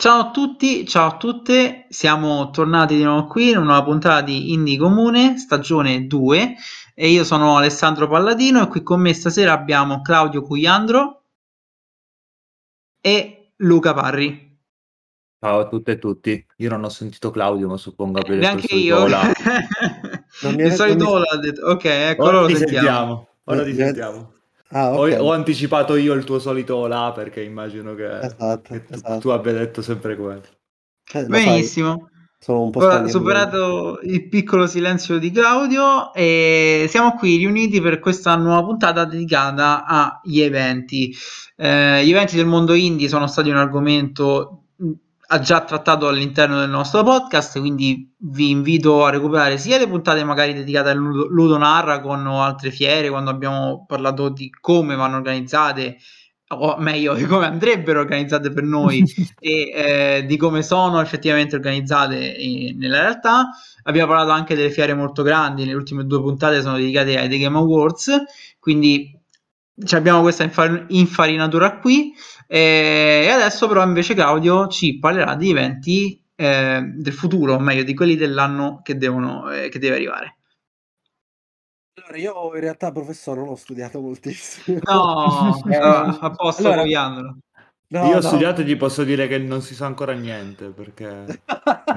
Ciao a tutti, ciao a tutte, siamo tornati di nuovo qui in una nuova puntata di Indie Comune, stagione 2 e io sono Alessandro Palladino e qui con me stasera abbiamo Claudio Cugliandro e Luca Parri. Ciao a tutte e tutti, io non ho sentito Claudio ma suppongo abbia Eh, neanche il io. Non mi Il solito mi- hola ha detto. Ok, ecco, Ora lo ti sentiamo. sentiamo, ora ti Eh, sentiamo. Ah, Ho, ok. ho anticipato io il tuo solito hola perché immagino che, Esatto, che tu, esatto. tu abbia detto sempre quello. Eh, Benissimo. sono un po' Ora, superato il piccolo silenzio di Claudio, e siamo qui riuniti per questa nuova puntata dedicata agli eventi. Eh, gli eventi del mondo indie sono stati un argomento già trattato all'interno del nostro podcast, quindi vi invito a recuperare sia le puntate magari dedicate al Ludo, Narracon o altre fiere, quando abbiamo parlato di come vanno organizzate, o meglio, di come andrebbero organizzate per noi e eh, di come sono effettivamente organizzate eh, nella realtà. Abbiamo parlato anche delle fiere molto grandi, le ultime due puntate sono dedicate ai The Game Awards, quindi abbiamo questa infar- infarinatura qui. e adesso, però, invece, Claudio ci parlerà di eventi eh, del futuro, o meglio, di quelli dell'anno che, devono, eh, che deve arrivare. Allora, io in realtà, professore, non ho studiato moltissimo. No, Eh, a a posto, allora- no, io ho no. studiato e ti posso dire che non si sa ancora niente perché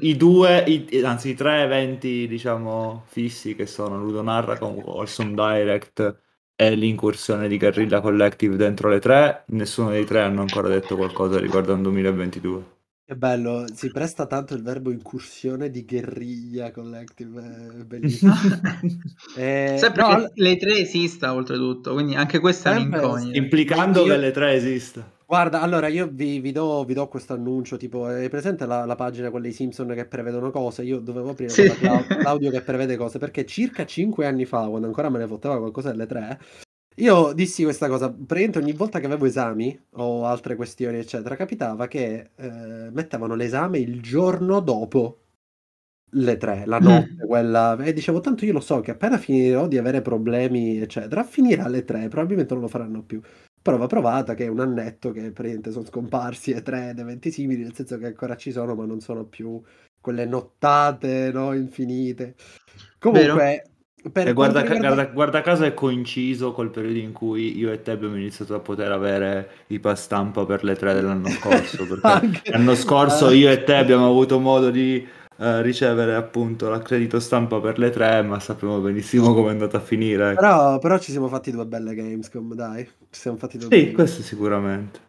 i, due, i- anzi i tre eventi diciamo fissi che sono Ludo Narracon, Wholesome Direct e l'incursione di Guerrilla Collective dentro le tre, nessuno dei tre hanno ancora detto qualcosa riguardo al 2022. Che bello, si presta tanto il verbo incursione di guerriglia collective, è bellissimo. Eh, Sempre no, le tre esista, oltretutto, quindi anche questa è Sempre- un'incognita. Implicando che le tre esista. Guarda, allora io vi, vi do, vi do questo annuncio, tipo, hai presente la, la pagina con dei Simpson che prevedono cose? Io dovevo aprire Sì. quella Clau- Claudio che prevede cose, perché circa 5 anni fa, quando ancora me ne fotteva qualcosa delle tre, io dissi questa cosa, praticamente ogni volta che avevo esami o altre questioni, eccetera, capitava che eh, mettevano l'esame il giorno dopo le tre, la Mm. notte, quella... E dicevo, tanto io lo so che appena finirò di avere problemi, eccetera, finirà alle tre, probabilmente non lo faranno più. Prova provata che è un annetto che praticamente sono scomparsi e tre ed eventi simili, nel senso che ancora ci sono, ma non sono più quelle nottate, no, infinite. Comunque, per guarda, riguarda- guarda- guarda caso è coinciso col periodo in cui io e te abbiamo iniziato a poter avere i pass stampa per le tre dell'anno scorso. Perché Anche- l'anno scorso io e te abbiamo avuto modo di eh, ricevere appunto l'accredito stampa per le tre, ma sappiamo benissimo come è andata a finire. ecco. Però, però ci siamo fatti due belle Gamescom, dai. Ci siamo fatti due Sì, belle questo sicuramente.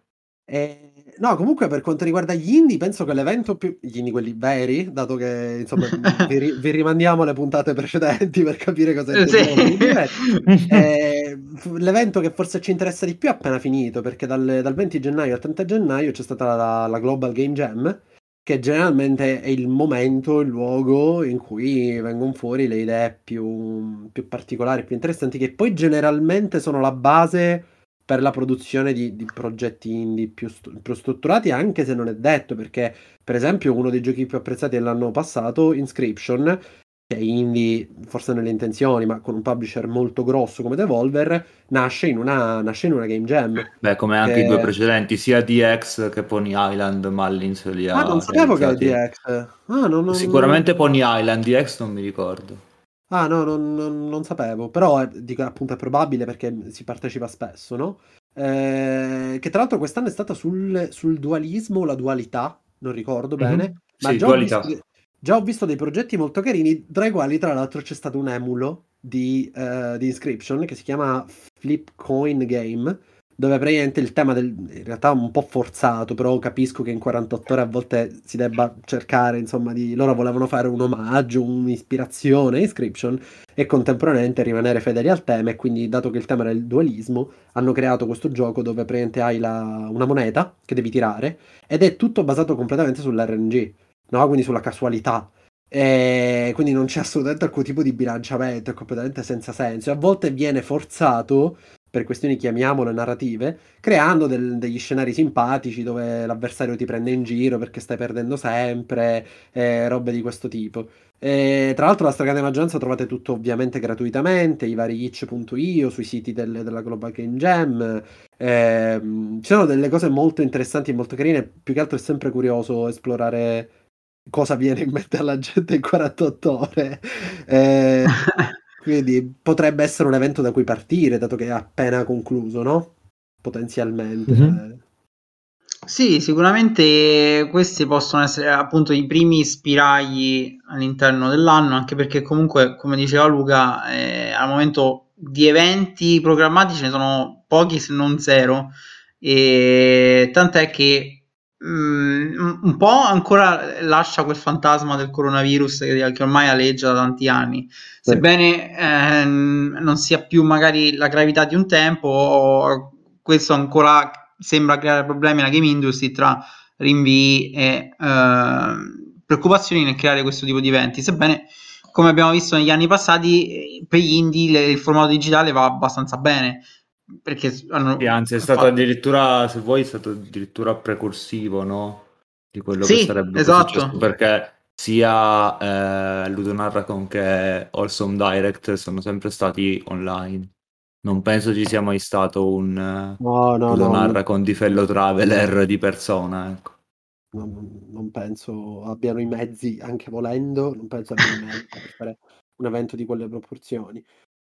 Eh, no, comunque per quanto riguarda gli indie, penso che l'evento più... Gli indie quelli veri, dato che insomma vi, ri- vi rimandiamo alle puntate precedenti per capire cosa Eh, intendiamo sì. Eh, l'evento che forse ci interessa di più è appena finito, perché dal, dal 20 gennaio al 30 gennaio c'è stata la, la Global Game Jam, che generalmente è il momento, il luogo in cui vengono fuori le idee più, più particolari, più interessanti, che poi generalmente sono la base per la produzione di, di progetti indie più, più strutturati, anche se non è detto, perché per esempio uno dei giochi più apprezzati dell'anno passato, Inscription, che è indie forse nelle intenzioni, ma con un publisher molto grosso come Devolver, nasce in una, nasce in una game jam. Beh, come anche Che- i due precedenti, sia DX che Pony Island, Mullins li ha Ah, non sapevo che era. DX. Ah, non, non- Sicuramente Pony Island, DX non mi ricordo. Ah, no, non, non- non sapevo, però eh, dico, appunto è probabile perché si partecipa spesso, no? Eh, che tra l'altro quest'anno è stata sul, sul dualismo o la dualità, non ricordo bene, Mhm. ma Sì, già, dualità. Ho visto, già ho visto dei progetti molto carini, tra i quali tra l'altro c'è stato un emulo di, eh, di Inscription che si chiama Flip Coin Game, dove praticamente il tema del, in realtà un po' forzato, però capisco che in 48 ore a volte si debba cercare, insomma, di, loro volevano fare un omaggio, un'ispirazione a Inscription e contemporaneamente rimanere fedeli al tema e quindi dato che il tema era il dualismo hanno creato questo gioco dove praticamente hai la- una moneta che devi tirare ed è tutto basato completamente sull'RNG, no? Quindi sulla casualità. E quindi non c'è assolutamente alcun tipo di bilanciamento, è completamente senza senso. E a volte viene forzato per questioni chiamiamole narrative, creando del- degli scenari simpatici dove l'avversario ti prende in giro perché stai perdendo sempre, eh, robe di questo tipo. E, tra l'altro la stragrande maggioranza trovate tutto ovviamente gratuitamente, i vari itch.io, sui siti del- della Global Game Jam. Ehm, ci sono delle cose molto interessanti e molto carine, più che altro è sempre curioso esplorare cosa viene in mente alla gente in 48 ore. Eh, quindi potrebbe essere un evento da cui partire, dato che è appena concluso, no? Potenzialmente. Mhm. Sì, sicuramente questi possono essere appunto i primi spiragli all'interno dell'anno, anche perché comunque, come diceva Luca, eh, al momento di eventi programmati ce ne sono pochi se non zero, e tant'è che mm, un po' ancora lascia quel fantasma del coronavirus che, che ormai aleggia da tanti anni, sebbene ehm, non sia più magari la gravità di un tempo, questo ancora sembra creare problemi alla game industry tra rinvii e eh, preoccupazioni nel creare questo tipo di eventi, sebbene come abbiamo visto negli anni passati per gli indie le- il formato digitale va abbastanza bene perché hanno Sì, anzi, è stato fatto- addirittura, se vuoi, è stato addirittura precursivo, no? Di quello Sì, che sarebbe esatto. successo, perché sia eh, Ludonarracon che Wholesome Direct sono sempre stati online. Non penso ci sia mai stato un eh, No, no, no, Ludonarracon di fellow traveler di persona, ecco. non, non penso abbiano i mezzi, anche volendo, non penso abbiano i mezzi per fare un evento di quelle proporzioni.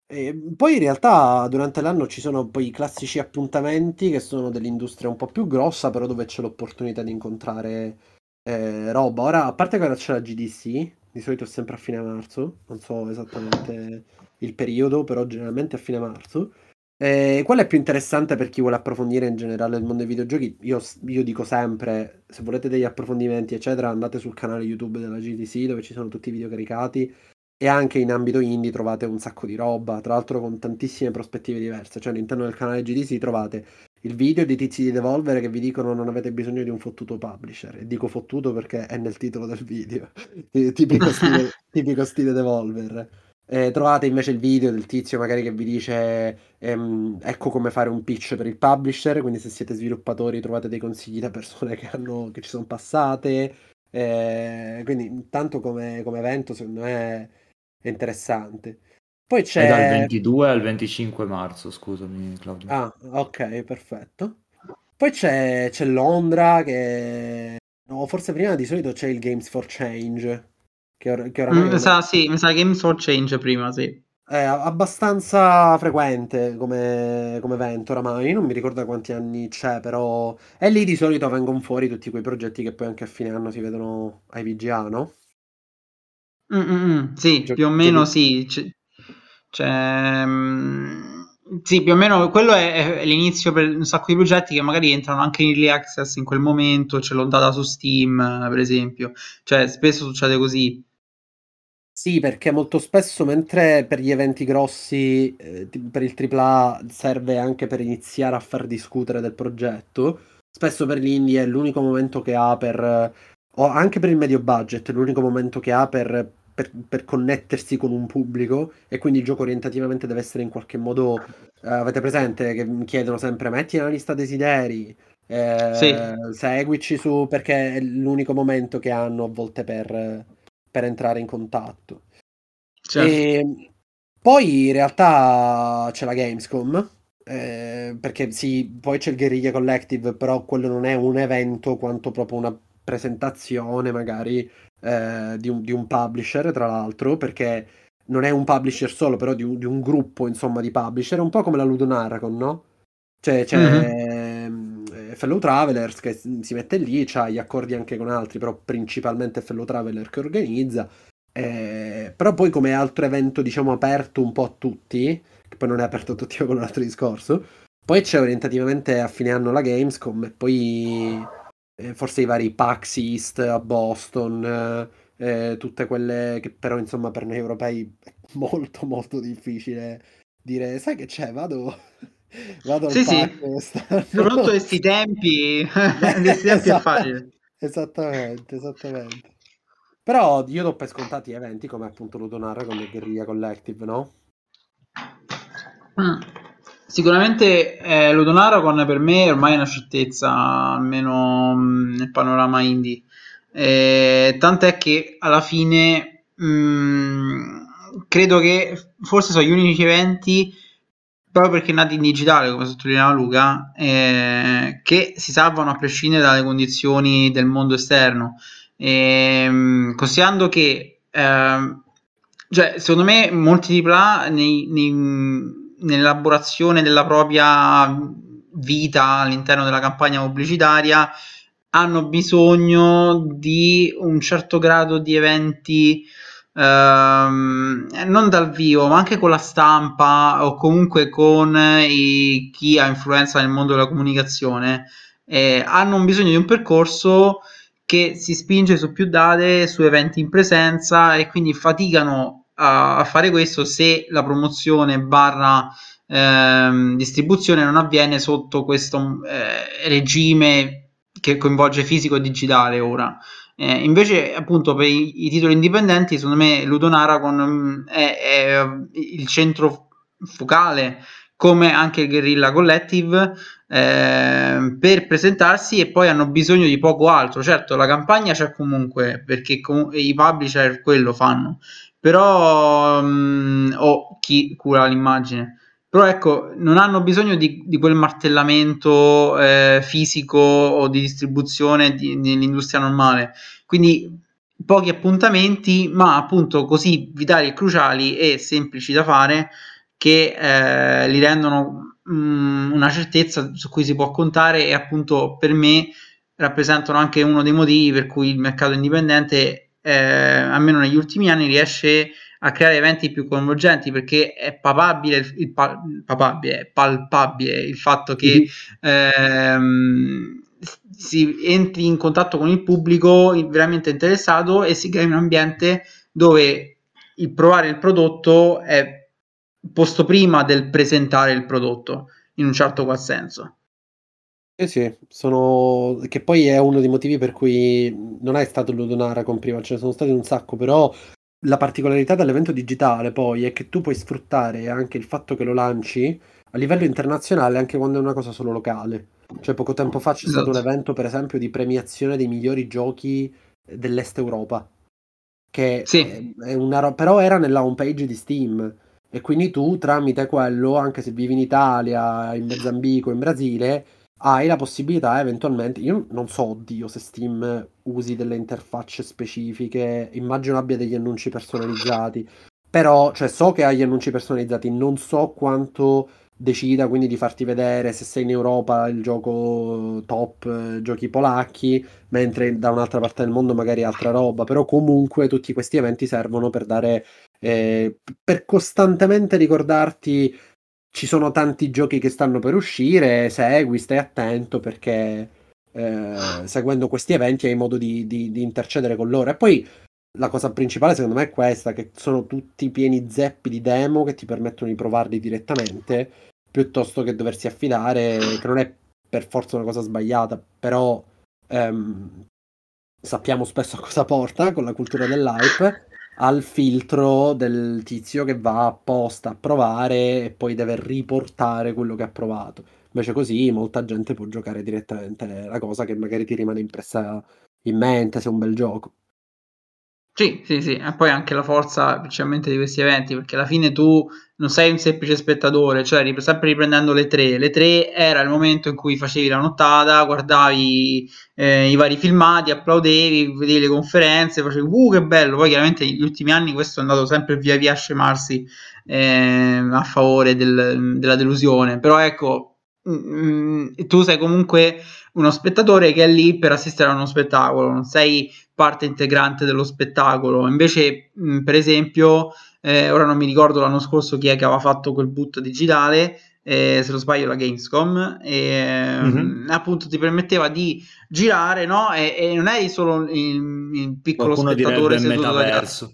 E poi in realtà durante l'anno ci sono poi i classici appuntamenti che sono dell'industria un po' più grossa, però dove c'è l'opportunità di incontrare eh, roba. Ora, a parte che ora c'è la GDC, di solito è sempre a fine marzo, non so esattamente il periodo, però generalmente a fine marzo. Eh, qual è più interessante per chi vuole approfondire in generale il mondo dei videogiochi? Io, io dico sempre, se volete degli approfondimenti, eccetera, andate sul canale YouTube della GDC dove ci sono tutti i video caricati e anche in ambito indie trovate un sacco di roba, tra l'altro con tantissime prospettive diverse. Cioè all'interno del canale GDC trovate il video di tizi di Devolver che vi dicono non avete bisogno di un fottuto publisher. E dico fottuto perché è nel titolo del video, tipico stile, tipico stile Devolver. Eh, trovate invece il video del tizio magari che vi dice ehm, ecco come fare un pitch per il publisher, quindi se siete sviluppatori trovate dei consigli da persone che, hanno, che ci sono passate. Eh, quindi tanto come, come evento secondo me è interessante. Poi È dal c'è... 22 al 25 marzo, scusami Claudio. Ah, ok, perfetto. Poi c'è, c'è Londra che... No, forse prima di solito c'è il Games for Change, che, or- che oramai Mm, mi sa, sì, mi sa Games for Change prima, sì. è abbastanza frequente come, come evento oramai, non mi ricordo da quanti anni c'è, però... E lì di solito vengono fuori tutti quei progetti che poi anche a fine anno si vedono ai VGA, no? Mm, mm, mm, sì, Gio- più o meno giochi- sì. c- Cioè, mm, sì, più o meno quello è, è l'inizio per un sacco di progetti che magari entrano anche in early access in quel momento, c'è l'ondata su Steam, per esempio. Cioè, spesso succede così. Sì, perché molto spesso, mentre per gli eventi grossi, eh, ti- per il AAA serve anche per iniziare a far discutere del progetto, spesso per gli indie è l'unico momento che ha per, o anche per il medio budget, è l'unico momento che ha per, per- per connettersi con un pubblico e quindi il gioco orientativamente deve essere in qualche modo, eh, avete presente che mi chiedono sempre metti nella lista desideri, eh, Sì. seguici su, perché è l'unico momento che hanno a volte per per entrare in contatto. Certo. E poi in realtà c'è la Gamescom, eh, perché sì, poi c'è il Guerriglia Collective, però quello non è un evento quanto proprio una presentazione magari eh, di un, di un publisher, tra l'altro, perché non è un publisher solo, però di un, di un gruppo, insomma, di publisher, un po' come la Ludonarracon, no? Cioè, c'è eh, Fellow Travelers che si mette lì, c'ha gli accordi anche con altri, però principalmente Fellow Traveler che organizza. Eh, però poi come altro evento, diciamo, aperto un po' a tutti, che poi non è aperto a tutti, ma con un altro discorso, poi c'è orientativamente a fine anno la Gamescom e poi eh, forse i vari PAX East a Boston, eh, eh, tutte quelle che però insomma per noi europei è molto molto difficile dire, sai che c'è, vado, vado al Sì, sì. PAX quest'anno." Soprattutto questi tempi, questi tempi è Esatto. facile. Esattamente, esattamente. Però io do per scontati eventi come appunto Ludonarra con il Guerrilla Collective, no? Mm. Sicuramente eh, Ludonaragon per me ormai è una certezza, almeno mh, nel panorama indie. Eh, tant'è che alla fine mh, credo che forse sono gli unici eventi, proprio perché nati in digitale, come sottolineava Luca, eh, che si salvano a prescindere dalle condizioni del mondo esterno. E, considerando che, eh, cioè, secondo me, molti AAA nei, nei, nell'elaborazione della propria vita all'interno della campagna pubblicitaria hanno bisogno di un certo grado di eventi ehm, non dal vivo, ma anche con la stampa o comunque con i, chi ha influenza nel mondo della comunicazione. Eh, hanno bisogno di un percorso che si spinge su più date, su eventi in presenza e quindi faticano a, a fare questo se la promozione barra ehm, distribuzione non avviene sotto questo eh, regime che coinvolge fisico e digitale ora. Eh, invece, appunto, per i, i, titoli indipendenti, secondo me Ludonaragon mm, è, è il centro focale come anche il Guerrilla Collective eh, per presentarsi e poi hanno bisogno di poco altro. Certo, la campagna c'è comunque perché com- i publisher quello fanno, però um, o chi cura l'immagine. Però ecco, non hanno bisogno di, di quel martellamento eh, fisico o di distribuzione di, nell'industria normale. Quindi pochi appuntamenti, ma appunto così vitali e cruciali e semplici da fare che eh, li rendono mh, mm, una certezza su cui si può contare e appunto per me rappresentano anche uno dei motivi per cui il mercato indipendente, eh, almeno negli ultimi anni, riesce a creare eventi più coinvolgenti perché è papabile, il, il pa- papabile, è palpabile il fatto che ehm, si entri in contatto con il pubblico veramente interessato e si crei un ambiente dove il provare il prodotto è posto prima del presentare il prodotto, in un certo qual senso. Eh sì, sono... che poi è uno dei motivi per cui non è stato Ludonara con prima, ce ne sono stati un sacco, però la particolarità dell'evento digitale poi è che tu puoi sfruttare anche il fatto che lo lanci a livello internazionale anche quando è una cosa solo locale. Cioè poco tempo fa c'è esatto. stato un evento per esempio di premiazione dei migliori giochi dell'Est Europa, che sì. è una... però era nella homepage di Steam e quindi tu tramite quello, anche se vivi in Italia, in Mozambico, in Brasile, hai la possibilità eventualmente, io non so, oddio, se Steam usi delle interfacce specifiche, immagino abbia degli annunci personalizzati, però, cioè, so che ha gli annunci personalizzati, non so quanto decida quindi di farti vedere se sei in Europa il gioco top, giochi polacchi, mentre da un'altra parte del mondo magari altra roba, però comunque tutti questi eventi servono per dare eh, per costantemente ricordarti ci sono tanti giochi che stanno per uscire, segui, stai attento perché eh, seguendo questi eventi hai modo di, di, di, intercedere con loro. E poi la cosa principale secondo me è questa, che sono tutti pieni zeppi di demo che ti permettono di provarli direttamente, piuttosto che doversi affidare, che non è per forza una cosa sbagliata, però ehm, sappiamo spesso a cosa porta con la cultura dell'hype al filtro del tizio che va apposta a provare e poi deve riportare quello che ha provato. Invece così molta gente può giocare direttamente la cosa che magari ti rimane impressa in mente se è un bel gioco. Sì, sì, sì, e poi anche la forza principalmente di questi eventi, perché alla fine tu non sei un semplice spettatore, cioè sempre riprendendo le tre, le tre era il momento in cui facevi la nottata, guardavi eh, i vari filmati, applaudevi, vedevi le conferenze, facevi uh che bello, poi chiaramente negli ultimi anni questo è andato sempre via via a scemarsi eh, a favore del, della delusione, però ecco, tu sei comunque uno spettatore che è lì per assistere a uno spettacolo, non sei parte integrante dello spettacolo. Invece, mh, per esempio, eh, ora non mi ricordo l'anno scorso chi è che aveva fatto quel boot digitale, eh, se non sbaglio la Gamescom, e mm-hmm. appunto ti permetteva di girare, no? E, e non eri solo il, il piccolo Qualcuno spettatore seduto da casa.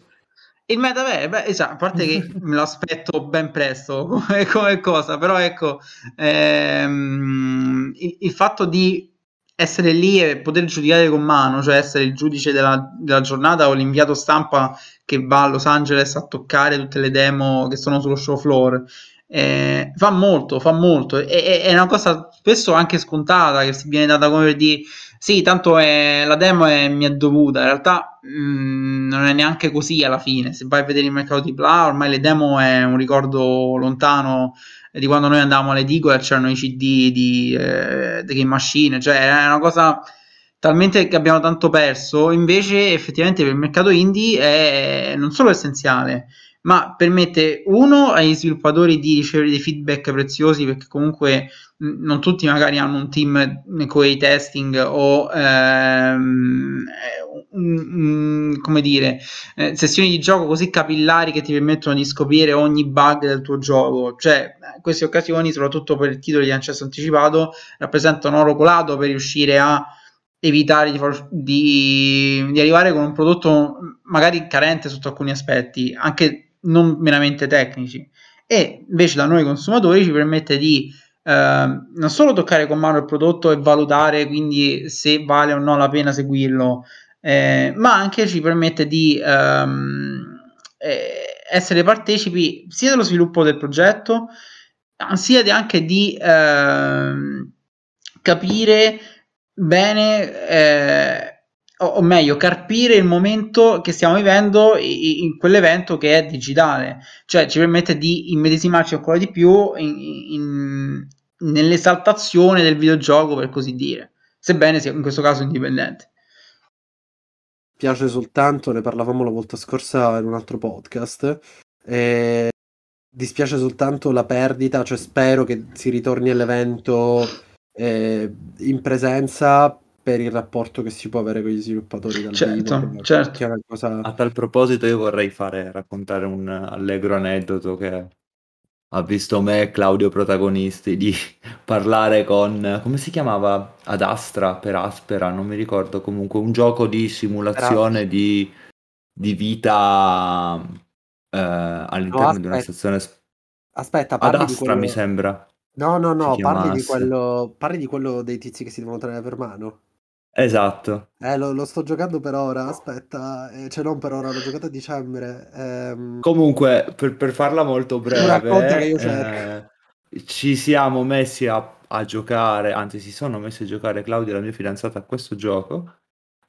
Il metaverso, beh, esatto, a parte che me lo aspetto ben presto come, come cosa, però ecco, ehm, il, il, fatto di essere lì e poter giudicare con mano, cioè essere il giudice della, della, giornata o l'inviato stampa che va a Los Angeles a toccare tutte le demo che sono sullo show floor. eh, fa molto, fa molto. E, è una cosa spesso anche scontata che si viene data come per dire sì, tanto è, la demo è, mi è dovuta. In realtà mh, mm, non è neanche così alla fine. Se vai a vedere il mercato di Pla, ormai le demo è un ricordo lontano di quando noi andavamo alle edicole c'erano i CD di eh, The Game Machine, cioè è una cosa talmente che abbiamo tanto perso. Invece, effettivamente, per il mercato indie è non solo essenziale, ma permette uno agli sviluppatori di ricevere dei feedback preziosi perché comunque mh, non tutti magari hanno un team con i testing o ehm, um, come dire eh, sessioni di gioco così capillari che ti permettono di scoprire ogni bug del tuo gioco. Cioè queste occasioni soprattutto per il titolo di accesso anticipato rappresentano oro colato per riuscire a evitare di, di, di arrivare con un prodotto magari carente sotto alcuni aspetti. Anche non meramente tecnici. E invece da noi consumatori ci permette di eh, non solo toccare con mano il prodotto e valutare quindi se vale o no la pena seguirlo, eh, ma anche ci permette di ehm, eh, essere partecipi sia dello sviluppo del progetto, sia anche di ehm, capire bene eh, o, meglio, carpire il momento che stiamo vivendo in, in, quell'evento che è digitale, cioè ci permette di immedesimarci ancora di più in, in, nell'esaltazione del videogioco, per così dire, sebbene sia in questo caso indipendente. Piace soltanto, ne parlavamo la volta scorsa in un altro podcast. E dispiace soltanto la perdita, cioè spero che si ritorni all'evento eh, in presenza per il rapporto che si può avere con gli sviluppatori dal certo, vivo, certo. Cosa... A tal proposito io vorrei fare, raccontare un allegro aneddoto che ha visto me e Claudio protagonisti di parlare con, come si chiamava? Ad Astra, per Aspera, non mi ricordo, comunque un gioco di simulazione di, di, vita eh, all'interno no, di una stazione... Aspetta, Ad Astra quello... mi sembra. No, no, no, parli di quello parli di quello dei tizi che si devono tenere per mano? Esatto. Eh, lo, lo sto giocando per ora, aspetta, eh, cioè non per ora, l'ho giocato a dicembre. Ehm... Comunque, per, per, farla molto breve, eh, ci siamo messi a, a giocare, anzi si sono messi a giocare Claudia e la mia fidanzata a questo gioco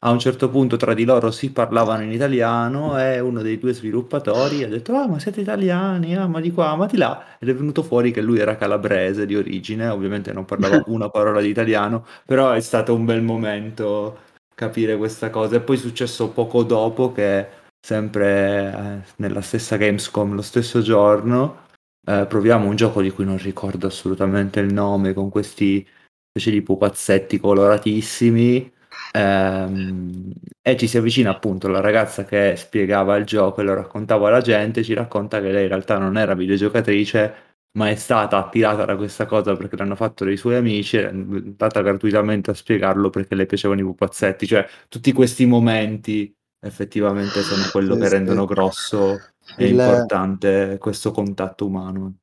a un certo punto tra di loro si parlavano in italiano e uno dei due sviluppatori ha detto ah ma siete italiani, ah ma di qua, ma di là. Ed è venuto fuori che lui era calabrese di origine, ovviamente non parlava una parola di italiano, però è stato un bel momento capire questa cosa. E poi è successo poco dopo che sempre eh, nella stessa Gamescom lo stesso giorno eh, proviamo un gioco di cui non ricordo assolutamente il nome con questi specie di pupazzetti coloratissimi Ehm, e ci si avvicina appunto la ragazza che spiegava il gioco e lo raccontava alla gente, ci racconta che lei in realtà non era videogiocatrice, ma è stata attirata da questa cosa perché l'hanno fatto dei suoi amici, è andata gratuitamente a spiegarlo perché le piacevano i pupazzetti, cioè tutti questi momenti effettivamente sono quello che rendono grosso e il... importante questo contatto umano.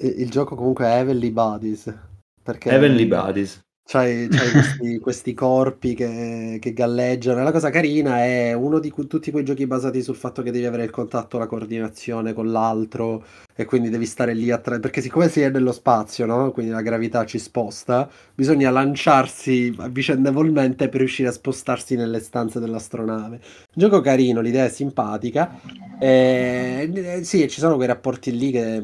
Il, il gioco comunque è Heavenly Bodies. Perché... Heavenly Bodies. C'hai, c'hai questi, questi, corpi che, che, galleggiano. la cosa carina è uno di cu- tutti quei giochi basati sul fatto che devi avere il contatto, la coordinazione con l'altro e quindi devi stare lì a tre. Perché siccome si è nello spazio, no? Quindi la gravità ci sposta, bisogna lanciarsi vicendevolmente per riuscire a spostarsi nelle stanze dell'astronave. Un gioco carino, l'idea è simpatica. E, eh, sì, ci sono quei rapporti lì che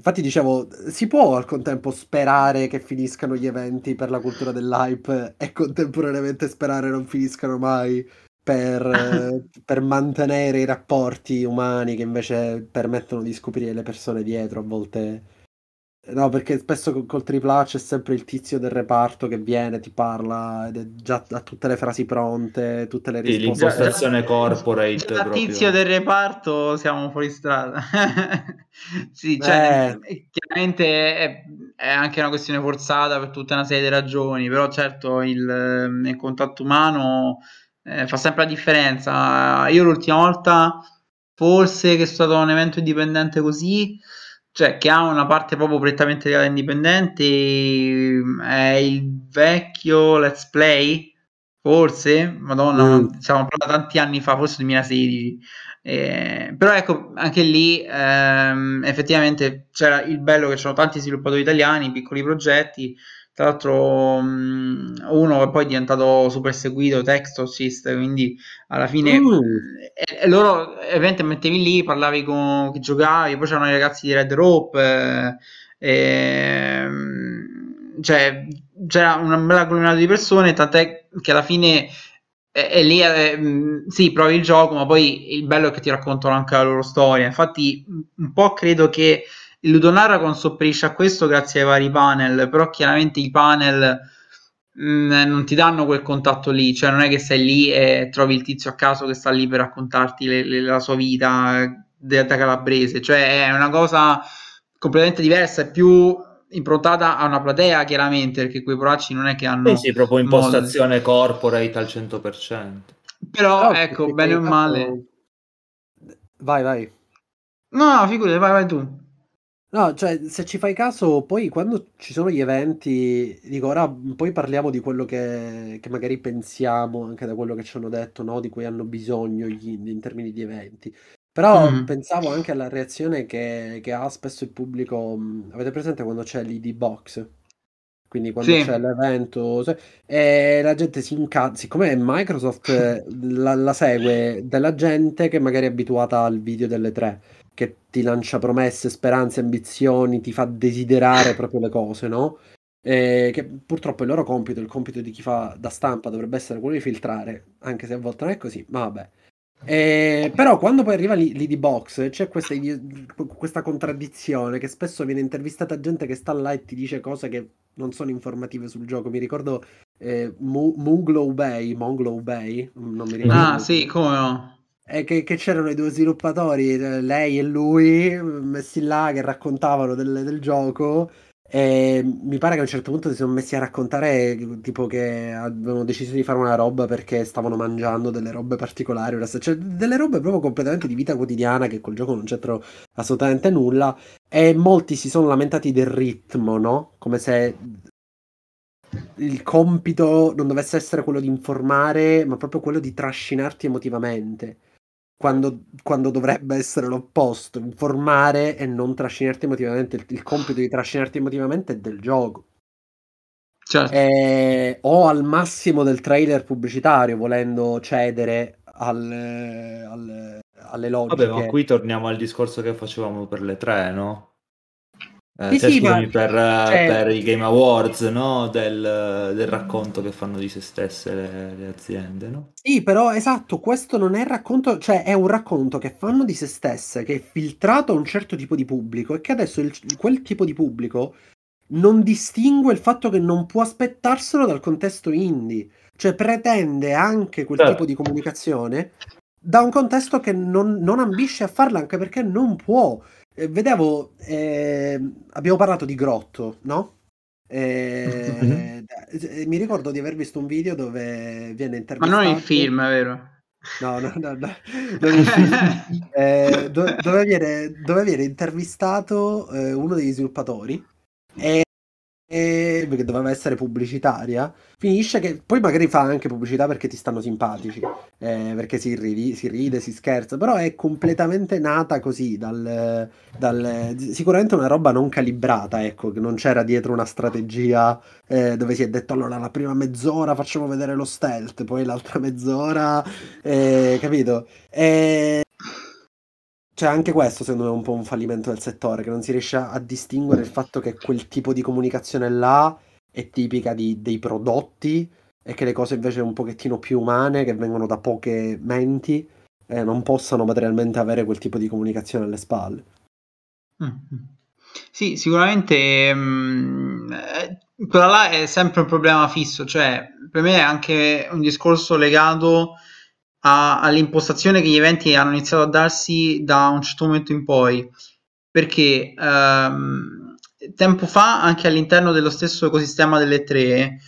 Infatti dicevo, si può al contempo sperare che finiscano gli eventi per la cultura dell'hype e contemporaneamente sperare non finiscano mai per, per, mantenere i rapporti umani che invece permettono di scoprire le persone dietro a volte No, perché spesso col, col AAA c'è sempre il tizio del reparto che viene, ti parla ed è già ha tutte le frasi pronte, tutte le risposte. L'impostazione corporate. Da tizio del reparto siamo fuori strada. sì, cioè, eh. chiaramente è, è, anche una questione forzata per tutta una serie di ragioni, però certo il, il contatto umano eh, fa sempre la differenza. Io l'ultima volta, forse che è stato un evento indipendente così cioè che ha una parte proprio prettamente indipendente è il vecchio Let's Play Forse, madonna, mm. stiamo parlando tanti anni fa, forse 2016. Eh, però ecco, anche lì ehm, effettivamente c'era il bello che c'erano tanti sviluppatori italiani, piccoli progetti. Tra l'altro, mm, uno è poi diventato super seguito, Textosist, quindi alla fine mm. e, e loro ovviamente mettevi lì, parlavi con chi giocavi, poi c'erano i ragazzi di Red Rope. Eh, eh, cioè c'era una bella comunità di persone, tant'è che alla fine è lì, è, mh, sì, provi il gioco, ma poi il bello è che ti raccontano anche la loro storia. Infatti, un po' credo che il Ludonarra sopperisce a questo grazie ai vari panel, però chiaramente i panel mh, non ti danno quel contatto lì, cioè non è che sei lì e trovi il tizio a caso che sta lì per raccontarti le, le, la sua vita da calabrese, cioè è una cosa completamente diversa, è più improntata a una platea chiaramente perché quei poracci non è che hanno sì, sì proprio impostazione molle. corporate al 100% però oh, ecco bene o male. vai vai. No no figurati vai vai tu no cioè se ci fai caso poi quando ci sono gli eventi dico ora poi parliamo di quello che, che magari pensiamo anche da quello che ci hanno detto no? di cui hanno bisogno gli indie in termini di eventi però mm. pensavo anche alla reazione che, che, ha spesso il pubblico. Avete presente quando c'è l'ID box? Quindi quando sì. c'è l'evento e la gente si incazza, siccome Microsoft la, la, segue della gente che magari è abituata al video delle tre, che ti lancia promesse, speranze, ambizioni, ti fa desiderare proprio le cose, no? E che purtroppo il loro compito, il compito di chi fa da stampa dovrebbe essere quello di filtrare, anche se a volte non è così, ma vabbè. Eh, però quando poi arriva di box c'è questa, questa, contraddizione che spesso viene intervistata gente che sta là e ti dice cose che non sono informative sul gioco. Mi ricordo eh, Munglow Bay, Monglow Bay, non mi ricordo. Ah sì, come no? Eh, che, che, c'erano i due sviluppatori, eh, lei e lui, messi là che raccontavano del, del gioco. E mi pare che a un certo punto si sono messi a raccontare tipo che avevano deciso di fare una roba perché stavano mangiando delle robe particolari, cioè delle robe proprio completamente di vita quotidiana che col gioco non c'entrano assolutamente nulla. E molti si sono lamentati del ritmo, no? Come se il compito non dovesse essere quello di informare, ma proprio quello di trascinarti emotivamente quando, quando, dovrebbe essere l'opposto, informare e non trascinarti emotivamente. Il, il compito di trascinarti emotivamente è del gioco. Certo. E, o al massimo del trailer pubblicitario, volendo cedere al, al, alle logiche. Vabbè, ma qui torniamo al discorso che facevamo per le tre, no? Eh, sì, sì, ma... per, cioè... per, i Game Awards, no? del, del, racconto che fanno di se stesse le, le, aziende, no? Sì, però esatto, questo non è racconto, cioè è un racconto che fanno di se stesse, che è filtrato a un certo tipo di pubblico e che adesso il, quel tipo di pubblico non distingue il fatto che non può aspettarselo dal contesto indie, cioè pretende anche quel certo. tipo di comunicazione da un contesto che non, non ambisce a farla anche perché non può eh, vedevo, eh, abbiamo parlato di Grotto, no? Eh, mm-hmm. Mi ricordo di aver visto un video dove viene intervistato. Ma non il film, vero? No, no, no, no. Dove, eh, dove, dove, viene, dove, viene, intervistato eh, uno degli sviluppatori e perché doveva essere pubblicitaria, finisce che poi magari fa anche pubblicità perché ti stanno simpatici, eh, perché si, ride, si, ride, si scherza, però è completamente nata così, dal, dal, sicuramente una roba non calibrata, ecco, che non c'era dietro una strategia eh, dove si è detto allora la prima mezz'ora facciamo vedere lo stealth, poi l'altra mezz'ora, eh, capito? E cioè, anche questo secondo me è un po' un fallimento del settore, che non si riesce a distinguere il fatto che quel tipo di comunicazione là è tipica di, dei prodotti e che le cose invece un pochettino più umane, che vengono da poche menti, eh, non possano materialmente avere quel tipo di comunicazione alle spalle. Mm-hmm. Sì, sicuramente mh, mm, eh, quella là è sempre un problema fisso, cioè per me è anche un discorso legato a, all'impostazione che gli eventi hanno iniziato a darsi da un certo momento in poi, perché ehm, tempo fa anche all'interno dello stesso ecosistema delle tre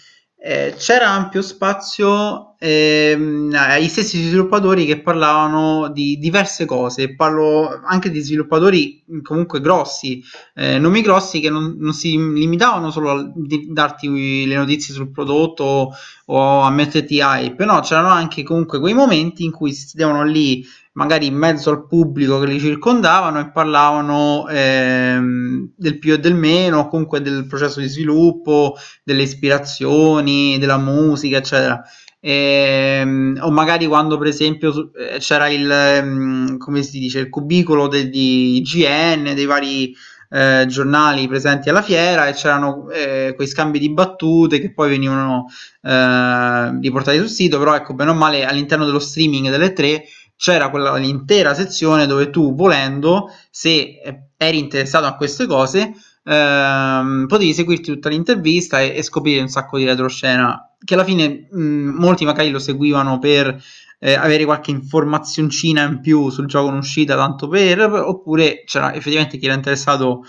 eh, c'era ampio spazio ehm, agli stessi sviluppatori che parlavano di diverse cose. Parlo anche di sviluppatori comunque grossi, eh, nomi grossi che non, non, si limitavano solo a darti le notizie sul prodotto o a metterti hype, no, c'erano anche comunque quei momenti in cui si sedevano lì magari in mezzo al pubblico che li circondavano e parlavano ehm, del più e del meno, comunque del processo di sviluppo, delle ispirazioni, della musica, eccetera. Ehm, o magari quando per esempio eh, c'era il ehm, come si dice il cubicolo de, di IGN dei vari eh, giornali presenti alla fiera e c'erano eh, quei scambi di battute che poi venivano eh, riportati sul sito però ecco bene o male all'interno dello streaming delle tre c'era quella l'intera sezione dove tu volendo se eri interessato a queste cose ehm, potevi seguirti tutta l'intervista e, e, scoprire un sacco di retroscena che alla fine mh, molti magari lo seguivano per eh, avere qualche informazioncina in più sul gioco in uscita tanto per oppure c'era effettivamente chi era interessato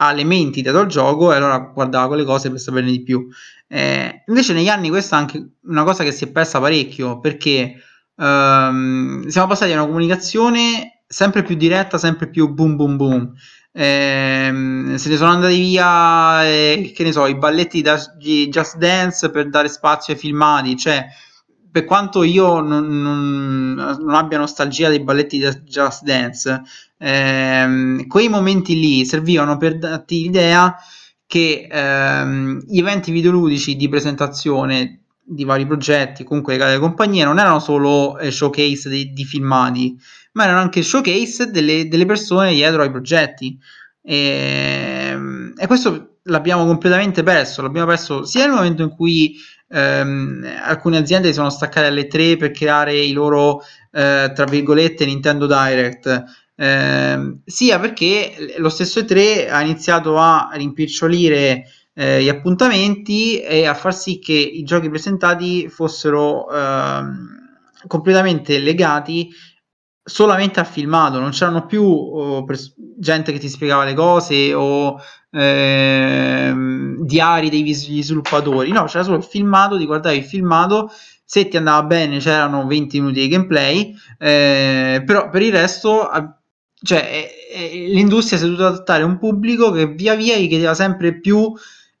alle menti dietro al gioco e allora guardava quelle cose per saperne di più. Eh, invece negli anni questa è anche una cosa che si è persa parecchio perché Um, siamo passati a una comunicazione sempre più diretta, sempre più boom boom boom. Ehm, se ne sono andati via, eh, che ne so, i balletti di Just Dance per dare spazio ai filmati. Cioè, per quanto io non, non, non abbia nostalgia dei balletti di Just Dance, ehm, quei momenti lì servivano per darti l'idea che ehm, gli eventi videoludici di presentazione di vari progetti, comunque le compagnie, non erano solo eh, showcase di, di, filmati, ma erano anche showcase delle, delle persone dietro ai progetti. E, e, questo l'abbiamo completamente perso. L'abbiamo perso sia nel momento in cui ehm, alcune aziende si sono staccate alle tre per creare i loro, eh, tra virgolette, Nintendo Direct. Eh, sia perché lo stesso E3 ha iniziato a rimpicciolire eh, gli appuntamenti e a far sì che i giochi presentati fossero eh, completamente legati solamente al filmato, non c'erano più oh, gente che ti spiegava le cose o eh, diari degli sviluppatori, no, c'era solo il filmato, ti guardavi il filmato, se ti andava bene c'erano 20 minuti di gameplay, eh, però per il resto cioè, l'industria si è dovuta adattare a un pubblico che via via gli chiedeva sempre più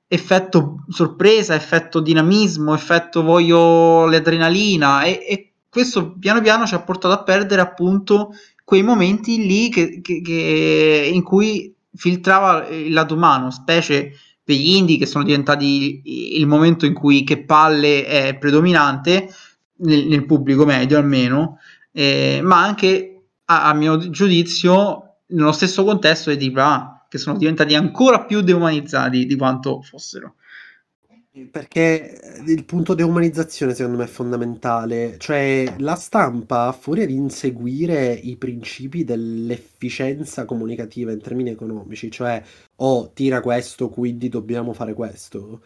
effetto sorpresa, effetto dinamismo, effetto voglio l'adrenalina e, e, questo piano piano ci ha portato a perdere appunto quei momenti lì che, che, che in cui filtrava il lato umano, specie per gli indie che sono diventati il momento in cui che palle è predominante nel, nel pubblico medio almeno, eh, ma anche a, a, mio giudizio nello stesso contesto di AAA che sono diventati ancora più deumanizzati di quanto fossero. Perché il punto deumanizzazione secondo me è fondamentale, cioè la stampa a furia di inseguire i principi dell'efficienza comunicativa in termini economici, cioè oh tira questo quindi dobbiamo fare questo,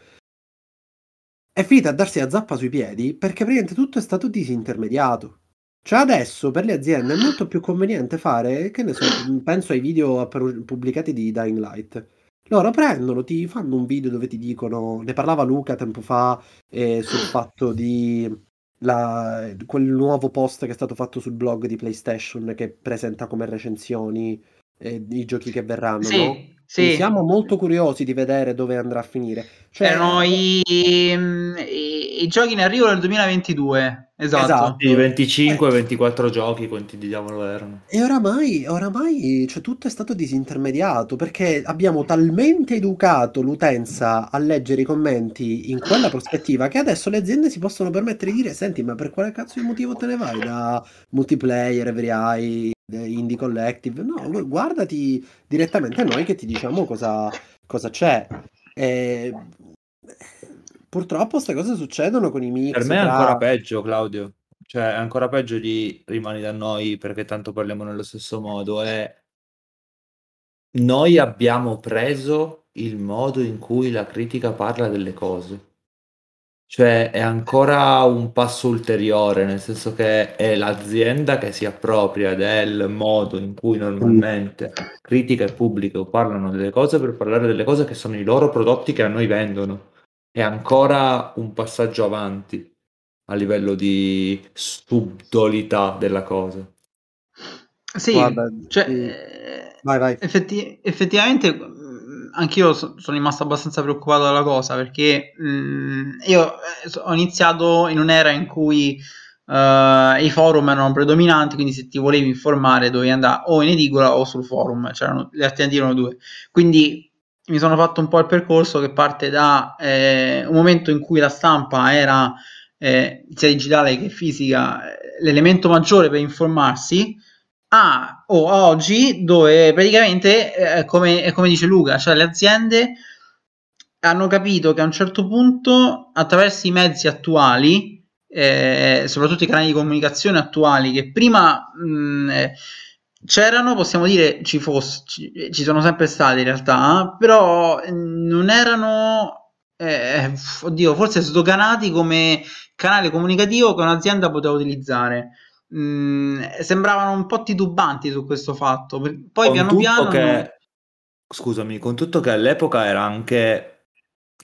è finita a darsi la zappa sui piedi perché praticamente tutto è stato disintermediato. Cioè adesso per le aziende è molto più conveniente fare, che ne so, penso ai video pubblicati di Dying Light. Loro prendono, ti fanno un video dove ti dicono, ne parlava Luca tempo fa eh, sul fatto di la, quel nuovo post che è stato fatto sul blog di PlayStation che presenta come recensioni eh, i giochi che verranno, sì, no? Sì. Siamo molto curiosi di vedere dove andrà a finire. Cioè, Erano i, i, i, giochi in arrivo nel 2022. Esatto. esatto. Sì, 25-24 eh. giochi, quanti diavolo erano. E oramai, oramai cioè, tutto è stato disintermediato perché abbiamo talmente educato l'utenza a leggere i commenti in quella prospettiva che adesso le aziende si possono permettere di dire: Senti, ma per quale cazzo di motivo te ne vai da multiplayer, every eye, indie collective? No, guardati direttamente a noi che ti diciamo cosa, cosa c'è. E... Purtroppo queste cose succedono con i mix. Per me è ancora peggio, Claudio. Cioè, è ancora peggio di rimani da noi perché tanto parliamo nello stesso modo. E noi abbiamo preso il modo in cui la critica parla delle cose. Cioè è ancora un passo ulteriore, nel senso che è l'azienda che si appropria del modo in cui normalmente critica e pubblico parlano delle cose per parlare delle cose che sono i loro prodotti che a noi vendono. È ancora un passaggio avanti a livello di subdolità della cosa. Sì, Guarda, cioè, sì. Eh, vai, vai. Effetti, effettivamente anch'io so, sono rimasto abbastanza preoccupato dalla cosa perché mh, mm, io eh, ho iniziato in un'era in cui uh, i forum erano predominanti, quindi se ti volevi informare dovevi andare o in edicola o sul forum, c'erano le alternative erano due. Quindi mi sono fatto un po' il percorso che parte da eh, un momento in cui la stampa era eh, sia digitale che fisica l'elemento maggiore per informarsi a o oggi dove praticamente eh, come, come dice Luca cioè le aziende hanno capito che a un certo punto attraverso i mezzi attuali eh, soprattutto i canali di comunicazione attuali che prima mh, eh, c'erano, possiamo dire, ci, fosse, ci, ci, sono sempre stati in realtà, però non erano, eh, oddio, forse sdoganati come canale comunicativo che un'azienda poteva utilizzare. Mm, sembravano un po' titubanti su questo fatto. Poi con piano piano... Che, scusami, con tutto che all'epoca era anche,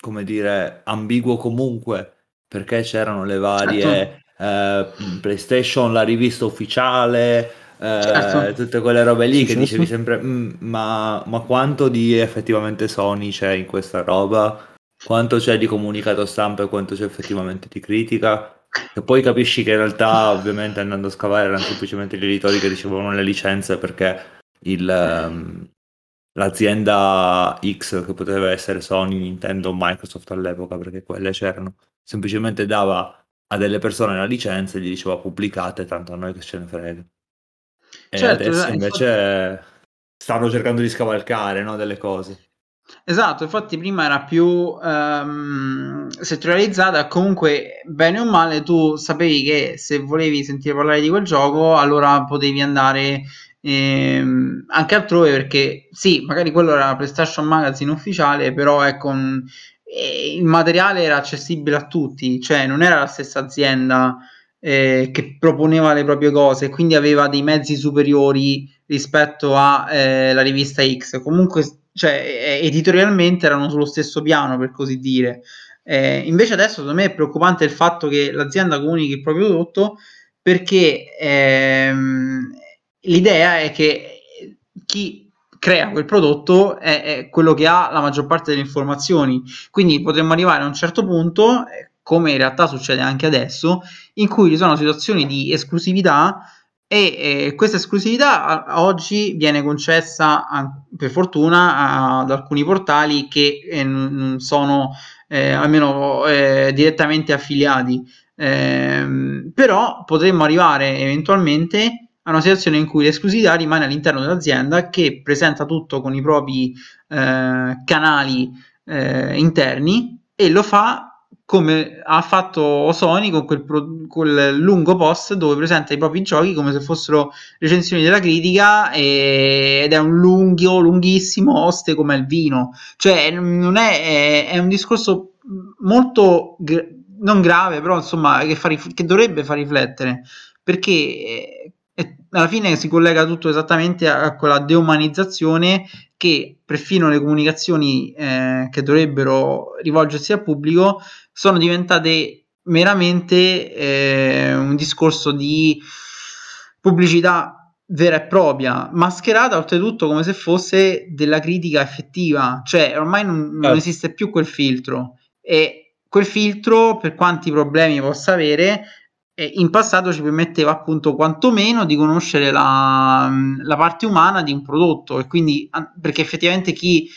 come dire, ambiguo comunque, perché c'erano le varie... Certo. Eh, PlayStation, la rivista ufficiale, certo. Eh, tutte quelle robe lì sì, che sì, dicevi sempre mm, ma, ma, quanto di effettivamente Sony c'è in questa roba quanto c'è di comunicato stampa e quanto c'è effettivamente di critica e poi capisci che in realtà, ovviamente, andando a scavare, erano semplicemente gli editori che ricevevano le licenze perché il, um, l'azienda X, che poteva essere Sony, Nintendo, Microsoft all'epoca, perché quelle c'erano, semplicemente dava a delle persone la licenza e gli diceva pubblicate, tanto a noi che ce ne frega. E certo, adesso invece infatti... stanno cercando di scavalcare no, delle cose. Esatto, infatti prima era più um, settorializzata, comunque bene o male tu sapevi che se volevi sentire parlare di quel gioco allora potevi andare ehm, anche altrove perché sì, magari quello era la PlayStation Magazine ufficiale, però ecco un, eh, il materiale era accessibile a tutti, cioè non era la stessa azienda eh, che proponeva le proprie cose, quindi aveva dei mezzi superiori rispetto alla eh, rivista X. Comunque cioè, editorialmente erano sullo stesso piano, per così dire. Eh, invece adesso secondo me è preoccupante il fatto che l'azienda comunichi il proprio prodotto perché ehm, l'idea è che chi crea quel prodotto è, è, quello che ha la maggior parte delle informazioni. Quindi potremmo arrivare a un certo punto, eh, come in realtà succede anche adesso, in cui ci sono situazioni di esclusività e eh, questa esclusività a, a oggi viene concessa a, per fortuna ad alcuni portali che eh, non sono eh, almeno eh, direttamente affiliati. Ehm, però potremmo arrivare eventualmente a una situazione in cui l'esclusività rimane all'interno dell'azienda che presenta tutto con i propri eh, canali eh, interni e lo fa come ha fatto Sony con quel, pro, quel, lungo post dove presenta i propri giochi come se fossero recensioni della critica e, ed è un lungo, lunghissimo oste come il vino. Cioè, non è, è, è un discorso molto gra- non grave, però insomma, che, fa, che dovrebbe far riflettere perché eh, alla fine si collega tutto esattamente a, a quella deumanizzazione che perfino le comunicazioni eh, che dovrebbero rivolgersi al pubblico sono diventate meramente eh, un discorso di pubblicità vera e propria, mascherata oltretutto come se fosse della critica effettiva, cioè ormai non, non certo. esiste più quel filtro. E quel filtro, per quanti problemi possa avere, eh, in passato ci permetteva appunto quantomeno di conoscere la, la parte umana di un prodotto. E quindi perché effettivamente chi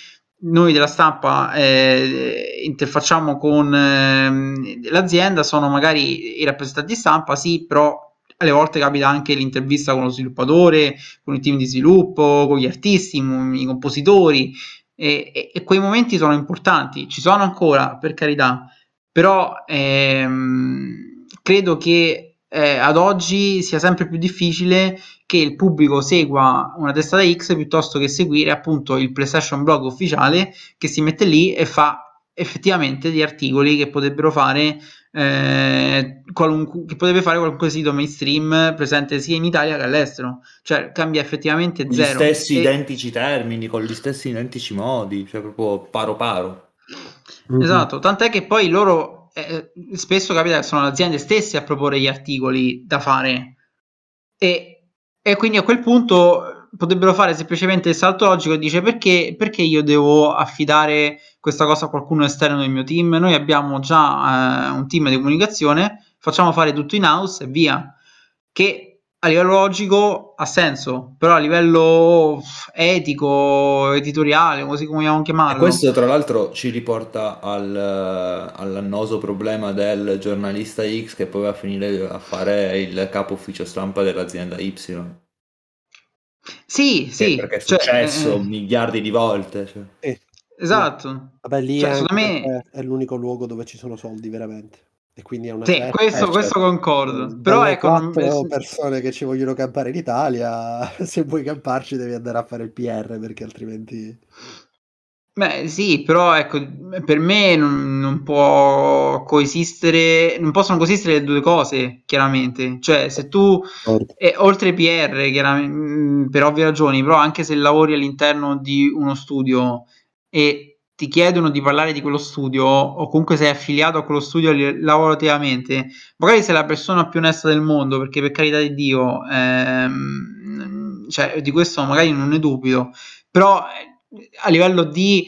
noi della stampa eh, interfacciamo con eh, l'azienda sono magari i rappresentanti stampa, sì, però alle volte capita anche l'intervista con lo sviluppatore, con il team di sviluppo, con gli artisti, i compositori e, e, e quei momenti sono importanti, ci sono ancora per carità, però ehm, credo che eh, ad oggi sia sempre più difficile che il pubblico segua una testata X piuttosto che seguire appunto il PlayStation blog ufficiale che si mette lì e fa effettivamente degli articoli che potrebbero fare eh, qualunque, che potrebbe fare qualunque sito mainstream presente sia in Italia che all'estero. Cioè cambia effettivamente zero. gli stessi e... identici termini con gli stessi identici modi cioè proprio paro paro. Mm-hmm. Esatto, tant'è che poi loro eh, spesso capita che sono le aziende stesse a proporre gli articoli da fare. E, e quindi a quel punto potrebbero fare semplicemente il salto logico e dice perché, perché io devo affidare questa cosa a qualcuno esterno del mio team? Noi abbiamo già eh, un team di comunicazione, facciamo fare tutto in house e via. Che a livello logico ha senso, però a livello etico, editoriale, così come vogliamo chiamarlo. E questo tra l'altro ci riporta al, all'annoso problema del giornalista X che poi va a finire a fare il capo ufficio stampa dell'azienda Y. Sì, che sì. Perché è cioè, successo cioè, miliardi di volte. Cioè. Eh, esatto. Vabbè, lì cioè, è, me... è l'unico luogo dove ci sono soldi veramente. E quindi è una sì, questo, eh, questo concordo. Però ecco, quattro persone che ci vogliono campare in Italia, se vuoi camparci devi andare a fare il PR perché altrimenti Beh, sì, però ecco, per me non, non può coesistere, non possono coesistere le due cose, chiaramente. Cioè, se tu, eh, oltre PR, chiaramente, per ovvie ragioni, però anche se lavori all'interno di uno studio e ti chiedono di parlare di quello studio o comunque sei affiliato a quello studio lavorativamente, magari sei la persona più onesta del mondo, perché per carità di Dio, ehm, cioè, di questo magari non ne dubito, però eh, a livello di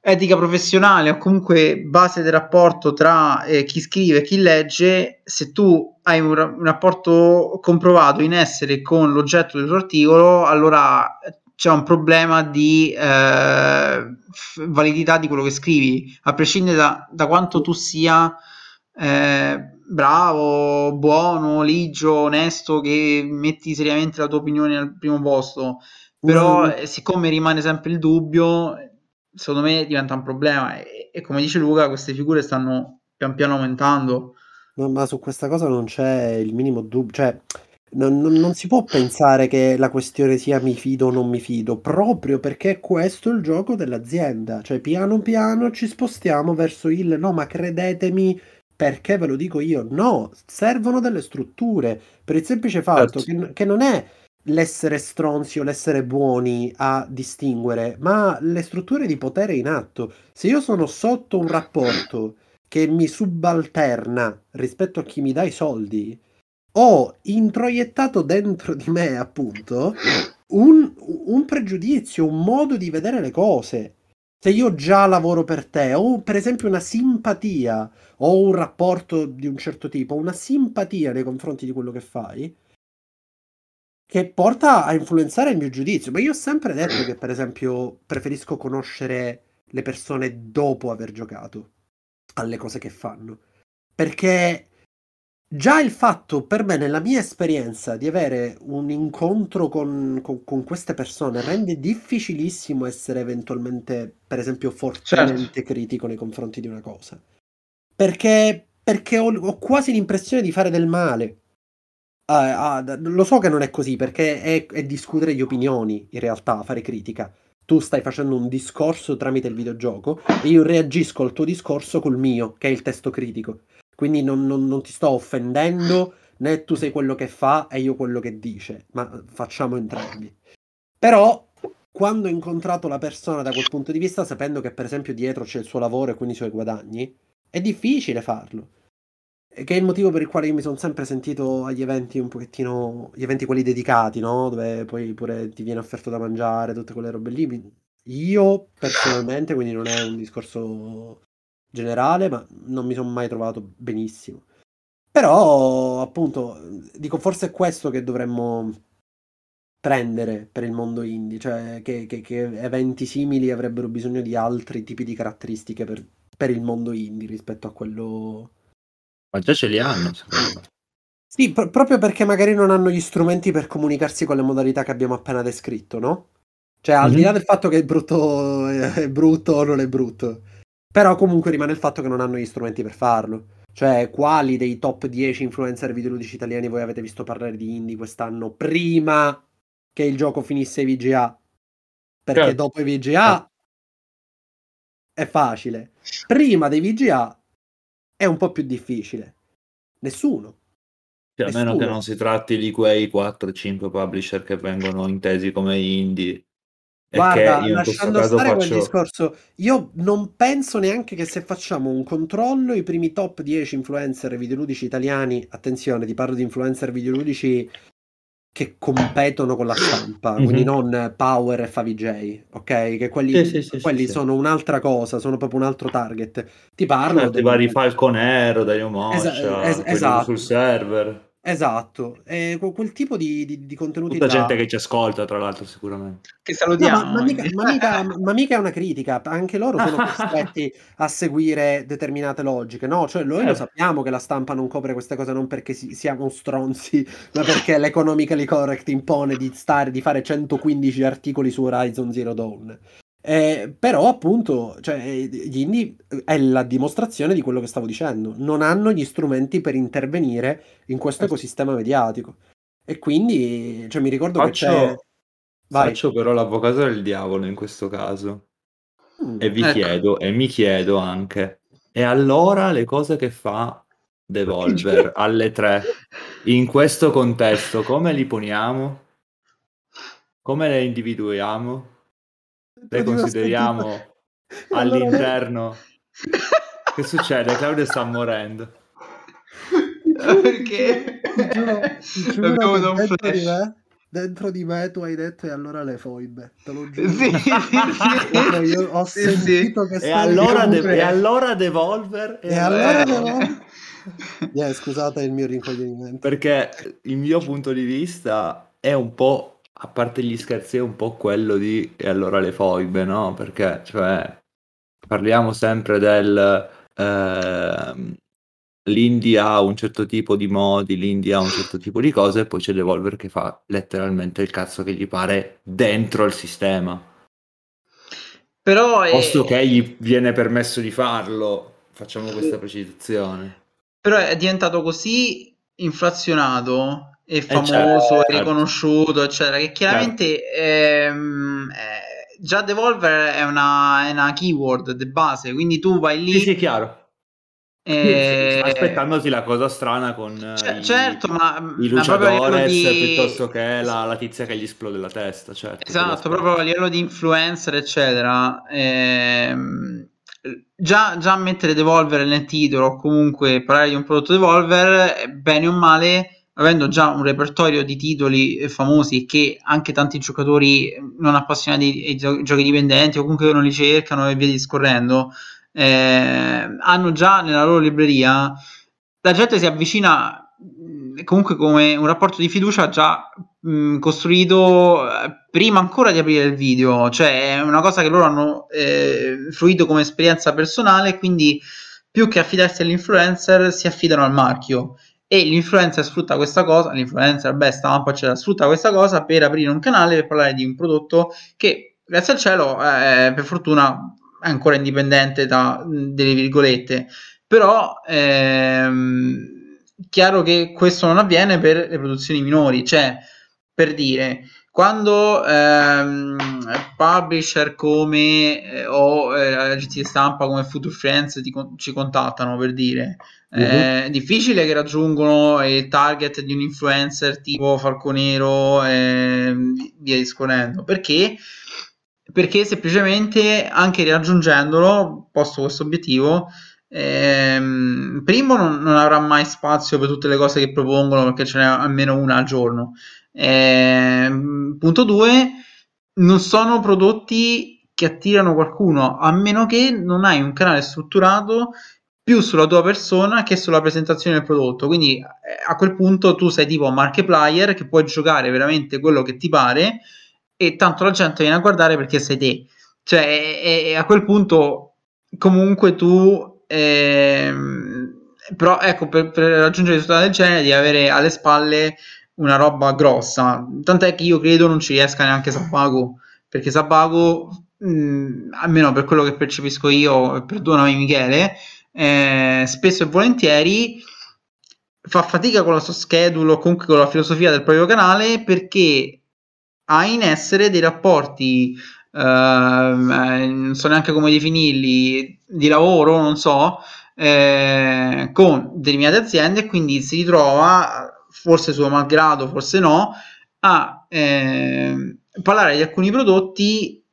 etica professionale o comunque base del rapporto tra eh, chi scrive e chi legge, se tu hai un, un rapporto comprovato in essere con l'oggetto del tuo articolo, allora c'è un problema di eh, validità di quello che scrivi, a prescindere da, da quanto tu sia eh, bravo, buono, ligio, onesto, che metti seriamente la tua opinione al primo posto. Però, mm. siccome rimane sempre il dubbio, secondo me diventa un problema. E, e come dice Luca, queste figure stanno pian piano aumentando. No, ma su questa cosa non c'è il minimo dubbio. Cioè, non, non, si può pensare che la questione sia mi fido o non mi fido, proprio perché questo è il gioco dell'azienda. Cioè, piano piano ci spostiamo verso il no, ma credetemi, perché ve lo dico io. No, servono delle strutture per il semplice fatto certo. che, che non è l'essere stronzi o l'essere buoni a distinguere, ma le strutture di potere in atto. Se io sono sotto un rapporto che mi subalterna rispetto a chi mi dà i soldi, ho introiettato dentro di me, appunto, un, un, pregiudizio, un modo di vedere le cose. Se io già lavoro per te, ho per esempio una simpatia, ho un rapporto di un certo tipo, una simpatia nei confronti di quello che fai, che porta a influenzare il mio giudizio. Ma io ho sempre detto che, per esempio, preferisco conoscere le persone dopo aver giocato alle cose che fanno. Perché Già il fatto per me, nella mia esperienza, di avere un incontro con, con, con queste persone rende difficilissimo essere eventualmente, per esempio, fortemente certo. critico nei confronti di una cosa. Perché, perché ho, ho quasi l'impressione di fare del male. Uh, uh, lo so che non è così, perché è, è discutere di opinioni, in realtà, fare critica tu stai facendo un discorso tramite il videogioco e io reagisco al tuo discorso col mio, che è il testo critico. Quindi non, non, non, ti sto offendendo, né tu sei quello che fa e io quello che dice, ma facciamo entrambi. Però, quando ho incontrato la persona da quel punto di vista, sapendo che per esempio dietro c'è il suo lavoro e quindi i suoi guadagni, è difficile farlo. Che è il motivo per il quale io mi sono sempre sentito agli eventi un pochettino, gli eventi quelli dedicati, no? Dove poi pure ti viene offerto da mangiare, tutte quelle robe lì. Io personalmente, quindi non è un discorso generale, ma non mi sono mai trovato benissimo. Però, appunto, dico, forse è questo che dovremmo prendere per il mondo indie, cioè che, che, che eventi simili avrebbero bisogno di altri tipi di caratteristiche per, per il mondo indie rispetto a quello... Ma già ce li hanno, secondo. Sì, pr- proprio perché magari non hanno gli strumenti per comunicarsi con le modalità che abbiamo appena descritto, no? Cioè, al mm-hmm. di là del fatto che è brutto, è brutto o non è brutto, però comunque rimane il fatto che non hanno gli strumenti per farlo. Cioè, quali dei top 10 influencer videoludici italiani voi avete visto parlare di indie quest'anno prima che il gioco finisse i VGA? Perché certo. dopo i VGA è facile. Prima dei VGA è un po' più difficile. Nessuno. Cioè, a meno che non si tratti di quei 4-5 publisher che vengono intesi come indie Guarda, lasciando stare faccio... quel discorso, io non penso neanche che se facciamo un controllo i primi top 10 influencer videoludici italiani, attenzione, ti parlo di influencer videoludici che competono con la stampa, mm-hmm. quindi non Power e FaviJ, ok? Che quelli, sì, sì, quelli sì, sono un'altra cosa, sono proprio un altro target. Ti parlo... Certo, del... vari Falconero, Dario Moscia, es- es- esatto. sul server. Esatto, e quel tipo di, di, di contenuti Tutta là... gente che ci ascolta, tra l'altro, sicuramente. Che salutiamo. No, ma, ma, mica, ma, mica, ma, mica, è una critica, anche loro sono costretti a seguire determinate logiche, no? Cioè noi eh. lo sappiamo che la stampa non copre queste cose non perché si, siamo stronzi, ma perché l'economically correct impone di, stare, di fare 115 articoli su Horizon Zero Dawn. Eh, però appunto cioè, gli indie è la dimostrazione di quello che stavo dicendo non hanno gli strumenti per intervenire in questo certo. ecosistema mediatico e quindi cioè, mi ricordo faccio, che c'è Vai. faccio però l'avvocato del diavolo in questo caso mm, e vi ecco. chiedo e mi chiedo anche e allora le cose che fa Devolver alle tre in questo contesto come li poniamo? come le individuiamo? Le consideriamo all'interno. che succede? Claudio sta morendo. Perché? Ti giuro, ti giuro dentro, di me, dentro di me tu hai detto e allora le foibe. Te lo giuro. Sì, sì, sì. Io ho sì, sentito che e allora, de- e allora Devolver. E, e allora Devolver. Yeah, scusate il mio rincoglionimento. Perché il mio punto di vista è un po' a parte gli scherzi, è un po' quello di e allora le foibe, no? Perché, cioè, parliamo sempre del eh, l'India ha un certo tipo di modi, l'India ha un certo tipo di cose, e poi c'è Devolver che fa letteralmente il cazzo che gli pare dentro il sistema. Però è... Posto che gli viene permesso di farlo, facciamo questa precisazione. Però è diventato così inflazionato e famoso certo. e riconosciuto, eccetera, che chiaramente certo. ehm, eh, già Devolver è una, è una keyword di base, quindi tu vai lì... Sì, sì, chiaro. E... Aspettandoti la cosa strana con C- i, certo, ma, i luciadores di... piuttosto che la, la, tizia che gli esplode la testa. Certo, esatto, proprio a livello di influencer, eccetera. Ehm, già, già mettere Devolver nel titolo o comunque parlare di un prodotto Devolver, bene o male, avendo già un repertorio di titoli famosi che anche tanti giocatori non appassionati ai gio- giochi dipendenti o comunque non li cercano e via discorrendo, eh, hanno già nella loro libreria, la gente si avvicina comunque come un rapporto di fiducia già mh, costruito eh, prima ancora di aprire il video, cioè è una cosa che loro hanno eh, fruito come esperienza personale, quindi più che affidarsi all'influencer si affidano al marchio e l'influencer sfrutta questa cosa, l'influencer, beh, stampa, eccetera, sfrutta questa cosa per aprire un canale per parlare di un prodotto che, grazie al cielo, eh, per fortuna è ancora indipendente da delle virgolette, però ehm, chiaro che questo non avviene per le produzioni minori, cioè, per dire, quando ehm, publisher come eh, o eh, agenzie di stampa come Future Friends ti, ci contattano per dire uh-huh. è difficile che raggiungono il target di un influencer tipo Falconero e via discorrendo. Perché? Perché semplicemente anche raggiungendolo posto questo obiettivo ehm, primo non, non, avrà mai spazio per tutte le cose che propongono perché ce n'è almeno una al giorno. Eh, punto 2, non sono prodotti che attirano qualcuno, a meno che non hai un canale strutturato più sulla tua persona che sulla presentazione del prodotto. Quindi eh, a quel punto tu sei tipo markiplier che puoi giocare veramente quello che ti pare e tanto la gente viene a guardare perché sei te. Cioè, e, e a quel punto comunque tu... Ehm, però ecco, per, per raggiungere risultati del genere devi avere alle spalle una roba grossa. Tant'è che io credo non ci riesca neanche Sabago, perché Sabago, mh, almeno per quello che percepisco io, perdonami Michele, eh, spesso e volentieri fa fatica con la sua schedule o comunque con la filosofia del proprio canale perché ha in essere dei rapporti Uh, eh, non so neanche come definirli, di lavoro, non so, eh, con determinate aziende e quindi si ritrova forse suo malgrado, forse no, a, eh, parlare di alcuni prodotti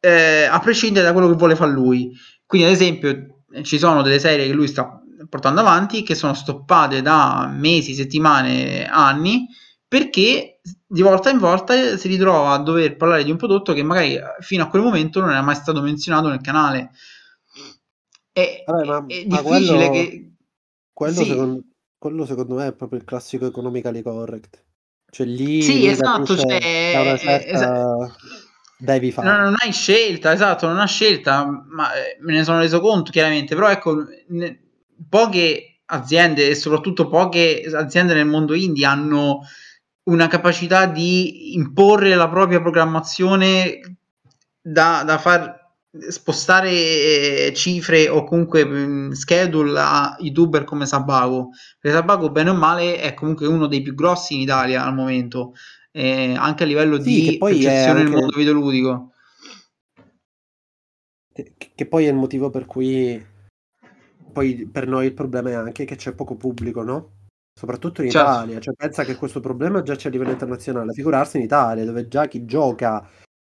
eh, a prescindere da quello che vuole fare lui. Quindi, ad esempio, ci sono delle serie che lui sta portando avanti che sono stoppate da mesi, settimane, anni perché di volta in volta si ritrova a dover parlare di un prodotto che magari fino a quel momento non era mai stato menzionato nel canale. È, Vabbè, ma, è difficile quello, che... Quello, sì. secondo, quello, secondo, me è proprio il classico economically correct. Cioè lì... Sì, esatto, cioè, certa... esatto. Devi fare. No, non hai scelta, esatto, non hai scelta, ma eh, me ne sono reso conto chiaramente, però ecco, ne, poche aziende e soprattutto poche aziende nel mondo indie hanno una capacità di imporre la propria programmazione da, da far spostare eh, cifre o comunque mm, schedule a youtuber come Sabago. Perché Sabago bene o male è comunque uno dei più grossi in Italia al momento eh, anche a livello sì, di percezione nel mondo videoludico che, che poi è il motivo per cui poi per noi il problema è anche che c'è poco pubblico no? soprattutto in certo. Italia, cioè pensa che questo problema già c'è a livello internazionale, figurarsi in Italia dove già chi gioca,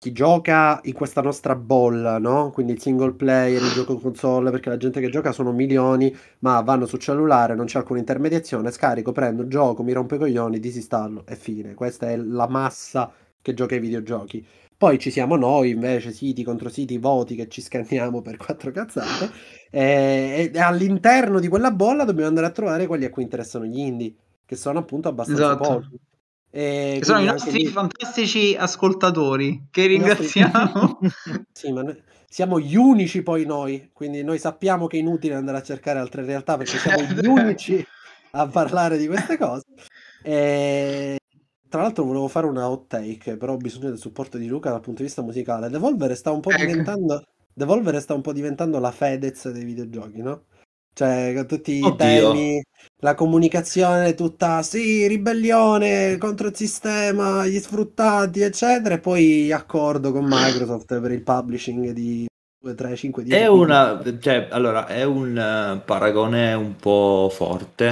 chi gioca in questa nostra bolla, no? Quindi il single player, il gioco console, perché la gente che gioca sono milioni, ma vanno sul cellulare, non c'è alcuna intermediazione, scarico, prendo, gioco, mi rompo i coglioni, disinstallo e fine. Questa è la massa che gioca ai videogiochi. Poi ci siamo noi, invece, siti contro siti, voti che ci scanniamo per quattro cazzate. E, e all'interno di quella bolla dobbiamo andare a trovare quelli a cui interessano gli indie, che sono appunto abbastanza esatto. pochi. E che sono i nostri lì... fantastici ascoltatori, che ringraziamo. Nostri... sì, ma noi... siamo gli unici poi noi, quindi noi sappiamo che è inutile andare a cercare altre realtà perché siamo gli unici a parlare di queste cose. E... Tra l'altro volevo fare una hot take, però ho bisogno del supporto di Luca dal punto di vista musicale. Devolver sta un po' ecco. diventando Devolver sta un po' diventando la Fedez dei videogiochi, no? Cioè, con tutti Oddio. i temi, la comunicazione tutta, sì, ribellione contro il sistema, gli sfruttati, eccetera, e poi accordo con Microsoft per il publishing di 2, 3, 5, 10. È una, cioè, allora, è un uh, paragone un po' forte,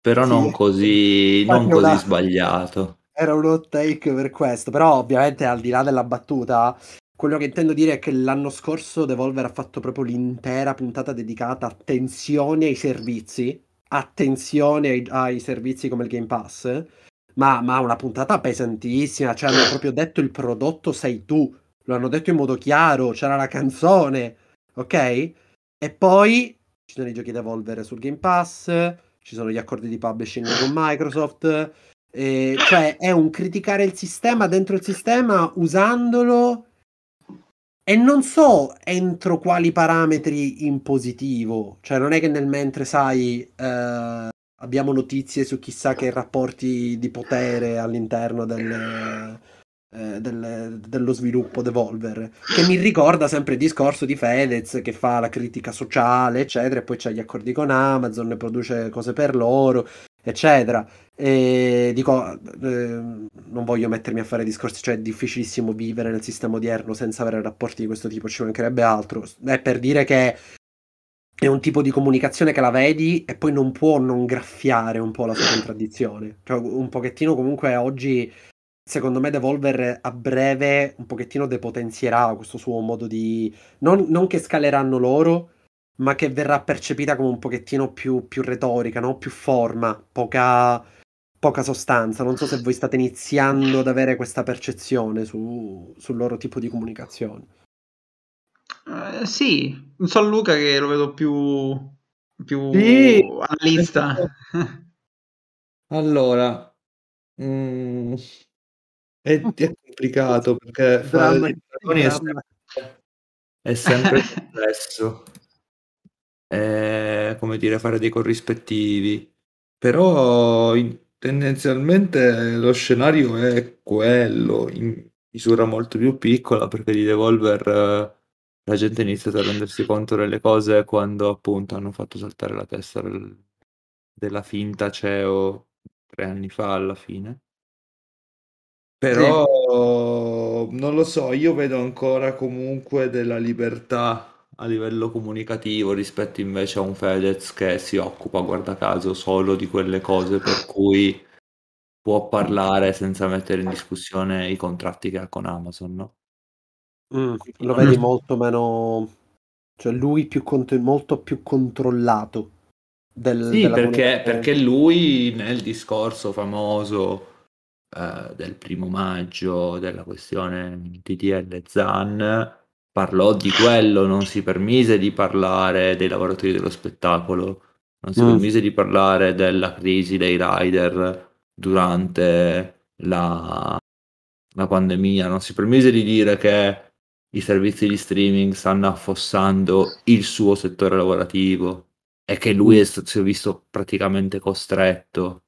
però sì. non così, non così una... sbagliato era un hot take per questo, però ovviamente al di là della battuta, quello che intendo dire è che l'anno scorso Devolver ha fatto proprio l'intera puntata dedicata attenzione ai servizi, attenzione ai, ai servizi come il Game Pass, ma, ma una puntata pesantissima, cioè hanno proprio detto il prodotto sei tu, lo hanno detto in modo chiaro, c'era la canzone, ok? E poi ci sono i giochi Devolver sul Game Pass, ci sono gli accordi di publishing con Microsoft, eh, cioè è un criticare il sistema dentro il sistema usandolo e non so entro quali parametri in positivo. Cioè non è che nel mentre sai eh, abbiamo notizie su chissà che rapporti di potere all'interno del, eh, del, dello sviluppo Devolver, che mi ricorda sempre il discorso di Fedez che fa la critica sociale, eccetera, e poi c'è gli accordi con Amazon, produce cose per loro eccetera. E dico, eh, non voglio mettermi a fare discorsi, cioè è difficilissimo vivere nel sistema odierno senza avere rapporti di questo tipo, ci mancherebbe altro. È per dire che è un tipo di comunicazione che la vedi e poi non può non graffiare un po' la sua contraddizione. Cioè, un pochettino comunque oggi, secondo me, Devolver a breve un pochettino depotenzierà questo suo modo di... Non, non che scaleranno loro, ma che verrà percepita come un pochettino più, più retorica, no? più forma, poca, poca, sostanza. Non so se voi state iniziando ad avere questa percezione su, sul loro tipo di comunicazione. Uh, sì, non so Luca che lo vedo più, più sì. analista. allora, mm, è, è, complicato perché fare è sempre, è sempre complesso eh, come dire, fare dei corrispettivi. Però in- tendenzialmente lo scenario è quello, in misura molto più piccola, perché di Devolver eh, la gente ha iniziato a rendersi conto delle cose quando appunto hanno fatto saltare la testa del- della finta CEO tre anni fa alla fine. Però non lo so, io vedo ancora comunque della libertà a livello comunicativo rispetto invece a un Fedez che si occupa, guarda caso, solo di quelle cose per cui può parlare senza mettere in discussione i contratti che ha con Amazon, no? Mm, lo vedi molto meno, cioè lui più cont- molto più controllato. Del, Sì, della perché, perché lui nel discorso famoso eh, del primo maggio della questione TTL Zan parlò di quello, non si permise di parlare dei lavoratori dello spettacolo, non si Mm. permise di parlare della crisi dei rider durante la, la pandemia, non si permise di dire che i servizi di streaming stanno affossando il suo settore lavorativo e che lui è st- si è visto praticamente costretto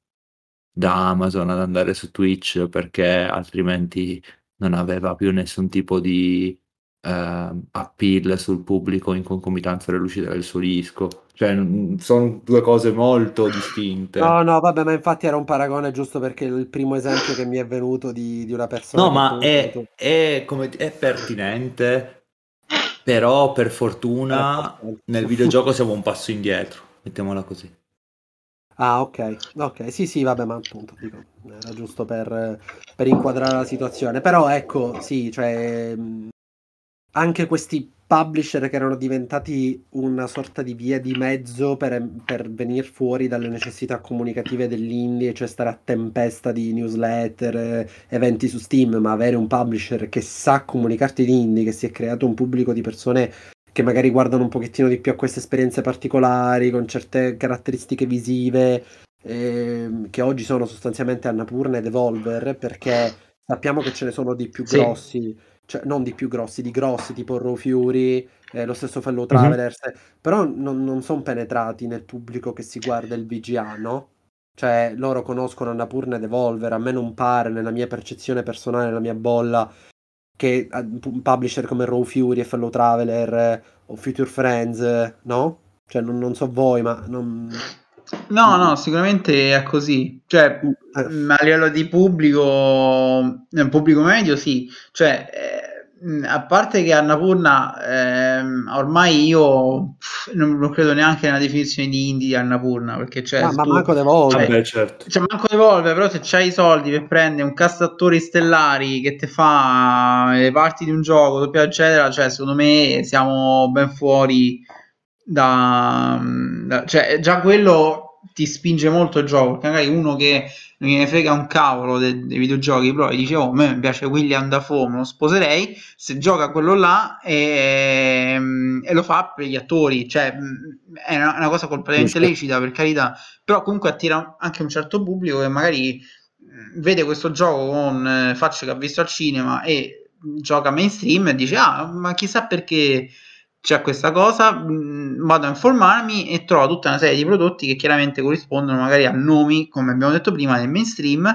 da Amazon ad andare su Twitch perché altrimenti non aveva più nessun tipo di ehm, appeal sul pubblico in concomitanza dell'uscita del suo disco. Cioè, sono due cose molto distinte. No, no, vabbè, ma infatti era un paragone giusto perché il primo esempio che mi è venuto di, di una persona No, ma è, è come- è pertinente, però per fortuna Eh, nel videogioco siamo un passo indietro, mettiamola così. Ah, ok, ok, sì, sì, vabbè, ma appunto, dico, era giusto per, per inquadrare la situazione. Però ecco, sì, cioè, anche questi publisher che erano diventati una sorta di via di mezzo per, per venire fuori dalle necessità comunicative dell'indie, cioè stare a tempesta di newsletter, eh, eventi su Steam, ma avere un publisher che sa comunicarti di indie, che si è creato un pubblico di persone che magari guardano un pochettino di più a queste esperienze particolari, con certe caratteristiche visive, ehm, che oggi sono sostanzialmente Annapurna e Devolver, perché sappiamo che ce ne sono di più Sì. Cioè non di più grossi, di grossi, tipo Raw Fury, eh, lo stesso Fellow Mhm. Travelers, però non, non sono penetrati nel pubblico che si guarda il VGA, no? Cioè, loro conoscono Annapurna e Devolver, a me non pare, nella mia percezione personale, nella mia bolla, che eh, pu- publisher come Raw Fury e Fellow Traveler eh, o Future Friends, eh, no? Cioè, non, non so voi, ma non... No, no, sicuramente è così. Cioè, eh, mh, a livello di pubblico, nel pubblico medio, sì. Cioè, eh, a parte che Annapurna, ehm, ormai io pff, non, non credo neanche nella definizione di indie di Annapurna, perché cioè, ah, se ma tu- manco Devolver. Vabbè, Vabbè, certo. cioè, manco Devolver, però se c'hai i soldi per prendere un cast attori stellari che ti fa le parti di un gioco, doppia eccetera, cioè, secondo me siamo ben fuori da, da- cioè già quello ti spinge molto il gioco perché magari uno che non gliene frega un cavolo de- dei videogiochi però dice oh a me piace William Dafoe me lo sposerei se gioca quello là e, e lo fa per gli attori cioè mh, è una, una cosa completamente lecita per carità però comunque attira anche un certo pubblico che magari mh, vede questo gioco con eh, facce che ha visto al cinema e gioca mainstream e dice ah ma chissà perché c'è questa cosa, mh, vado a informarmi e trovo tutta una serie di prodotti che chiaramente corrispondono magari a nomi, come abbiamo detto prima, del mainstream,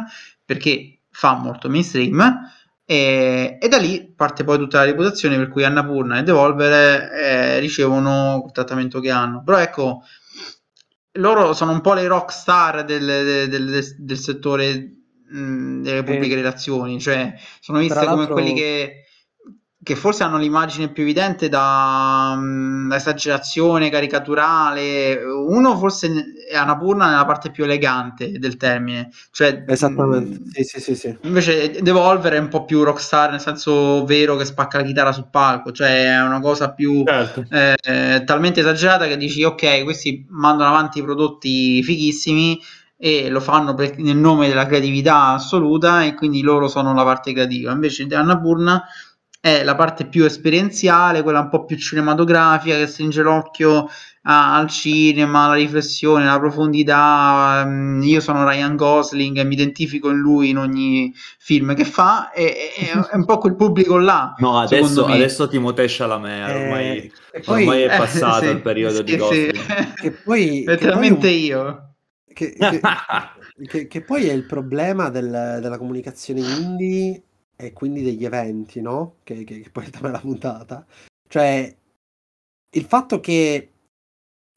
perché fa molto mainstream, e, e da lì parte poi tutta la reputazione per cui Annapurna e Devolver eh, ricevono il trattamento che hanno. Però ecco, loro sono un po' le rock star del, del- del- del settore mh, delle pubbliche Eh. relazioni, cioè sono viste come quelli che che forse hanno l'immagine più evidente da, mm, da esagerazione caricaturale. Uno forse è Annapurna nella parte più elegante del termine, cioè Esattamente, mm, sì, sì, sì, sì. Invece Devolver è un po' più rockstar nel senso vero che spacca la chitarra sul palco, cioè è una cosa più Certo. eh, talmente esagerata che dici ok, questi mandano avanti prodotti fighissimi e lo fanno per- nel nome della creatività assoluta e quindi loro sono la parte creativa. Invece Annapurna è la parte più esperienziale, quella un po' più cinematografica che stringe l'occhio a- al cinema, alla riflessione, alla profondità. Mm, Io sono Ryan Gosling e mi identifico in lui in ogni film che fa, e, e- è un po' quel pubblico là. No, adesso, adesso Timothée Chalamet, Eh, ormai, e poi- ormai è Eh, passato sì, il periodo sì, di sì. Gosling. Che poi- che letteralmente poi io. Che, che- che- che poi è il problema del- della comunicazione indie e quindi degli eventi, no? Che, che, che poi è il tema della puntata. Cioè, il fatto che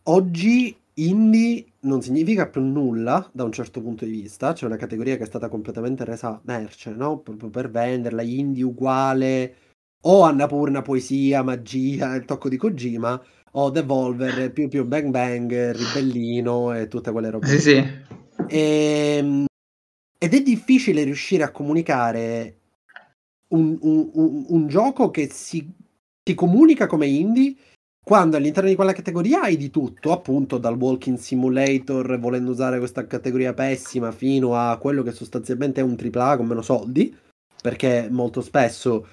oggi indie non significa più nulla da un certo punto di vista, c'è una categoria che è stata completamente resa merce, no? Proprio per venderla, indie uguale o Annapurna poesia, magia, il tocco di Kojima o Devolver, più più bang bang, ribellino e tutte quelle robe. Sì, sì. Ehm, ed è difficile riuscire a comunicare un, un, un, gioco che si, si comunica come indie quando all'interno di quella categoria hai di tutto, appunto dal walking simulator, volendo usare questa categoria pessima, fino a quello che sostanzialmente è un AAA con meno soldi, perché molto spesso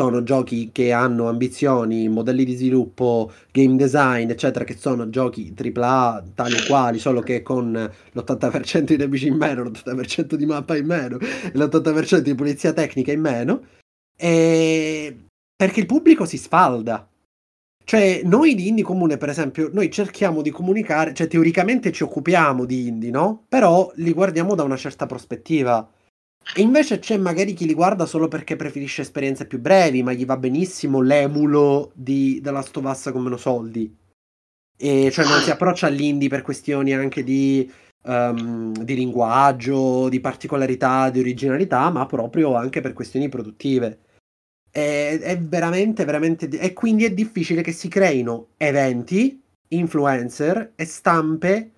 sono giochi che hanno ambizioni, modelli di sviluppo, game design, eccetera, che sono giochi AAA tali e quali, solo che con l'80% di nemici in meno, l'80% di mappa in meno e l'80% di pulizia tecnica in meno, e... perché il pubblico si sfalda cioè, noi di indie comune, per esempio, noi cerchiamo di comunicare, cioè teoricamente ci occupiamo di indie, no? Però li guardiamo da una certa prospettiva. E invece c'è magari chi li guarda solo perché preferisce esperienze più brevi, ma gli va benissimo l'emulo di The Last of Us con meno soldi. E cioè non si approccia all'indie per questioni anche di, um, di linguaggio, di particolarità, di originalità, ma proprio anche per questioni produttive. È, è veramente, veramente. E quindi è difficile che si creino eventi, influencer e stampe,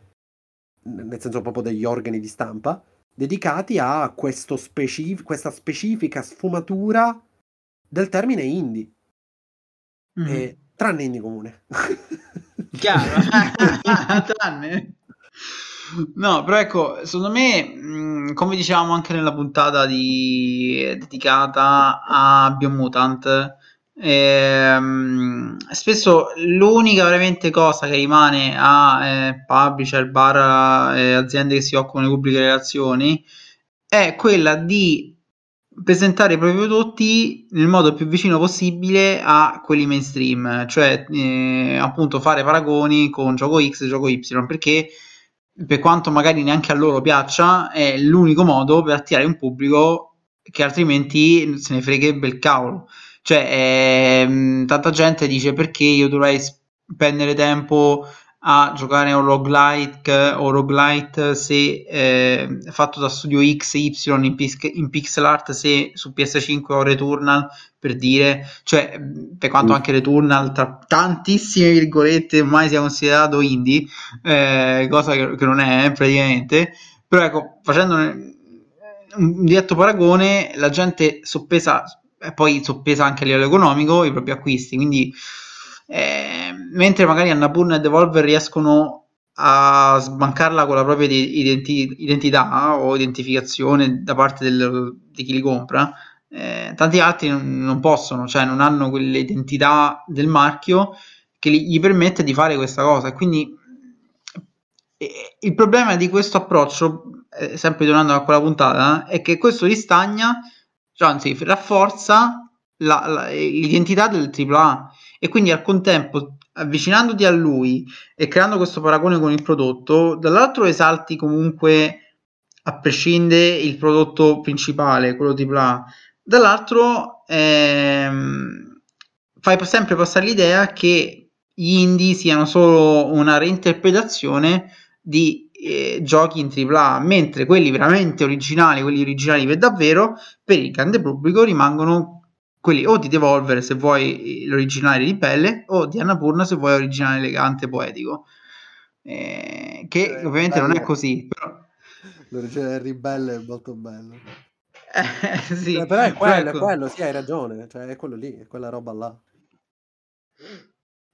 nel senso proprio degli organi di stampa, dedicati a specif- questa specifica sfumatura del termine indie. Mm. E, tranne indie comune. Chiaro, tranne. No, però ecco, secondo me, mh, come dicevamo anche nella puntata di... dedicata a Biomutant, ehm, spesso l'unica veramente cosa che rimane a eh, publisher, bar, eh, aziende che si occupano di pubbliche relazioni è quella di presentare i propri prodotti nel modo più vicino possibile a quelli mainstream, cioè eh, appunto fare paragoni con gioco X e gioco Y, perché per quanto magari neanche a loro piaccia, è l'unico modo per attirare un pubblico che altrimenti se ne fregherebbe il cavolo. Cioè, ehm, tanta gente dice perché io dovrei spendere tempo a giocare a un roguelike o roguelite se eh, fatto da studio X y in, in pixel art se su PS5 ho Returnal per dire. Cioè per quanto mm. anche Returnal tra tantissime virgolette ormai sia considerato indie eh, cosa che, che, non è praticamente. Però ecco facendo un diretto paragone la gente soppesa e poi soppesa anche a livello economico i propri acquisti. Quindi eh, mentre magari Annapurna e Devolver riescono a sbancarla con la propria identi- identità o identificazione da parte del, di chi li compra, eh, tanti altri non, non, possono, cioè non hanno quell'identità del marchio che gli, gli permette di fare questa cosa. Quindi eh, il problema di questo approccio, eh, sempre tornando a quella puntata, è che questo ristagna, cioè anzi rafforza la, la, l'identità del AAA e quindi al contempo avvicinandoti a lui e creando questo paragone con il prodotto, dall'altro esalti comunque a prescindere il prodotto principale, quello di AAA, dall'altro ehm, fai sempre passare l'idea che gli indie siano solo una reinterpretazione di eh, giochi in AAA, mentre quelli veramente originali, quelli originali per davvero, per il grande pubblico rimangono quelli o di Devolver se vuoi l'originale di pelle o di Annapurna se vuoi l'originale elegante poetico. Eh, che eh, ovviamente bello. non è così però... l'originale ribelle è molto bello eh, sì, eh, però è quello, ecco. è quello, sì hai ragione cioè è quello lì, è quella roba là.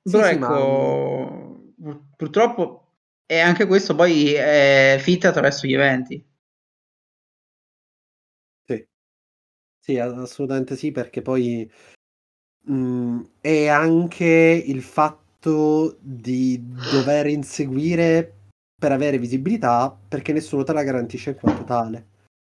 Però sì, ecco ma... purtroppo e anche questo poi è fit attraverso gli eventi Sì, assolutamente sì, perché poi mh, è anche il fatto di dover inseguire per avere visibilità, perché nessuno te la garantisce in quanto tale.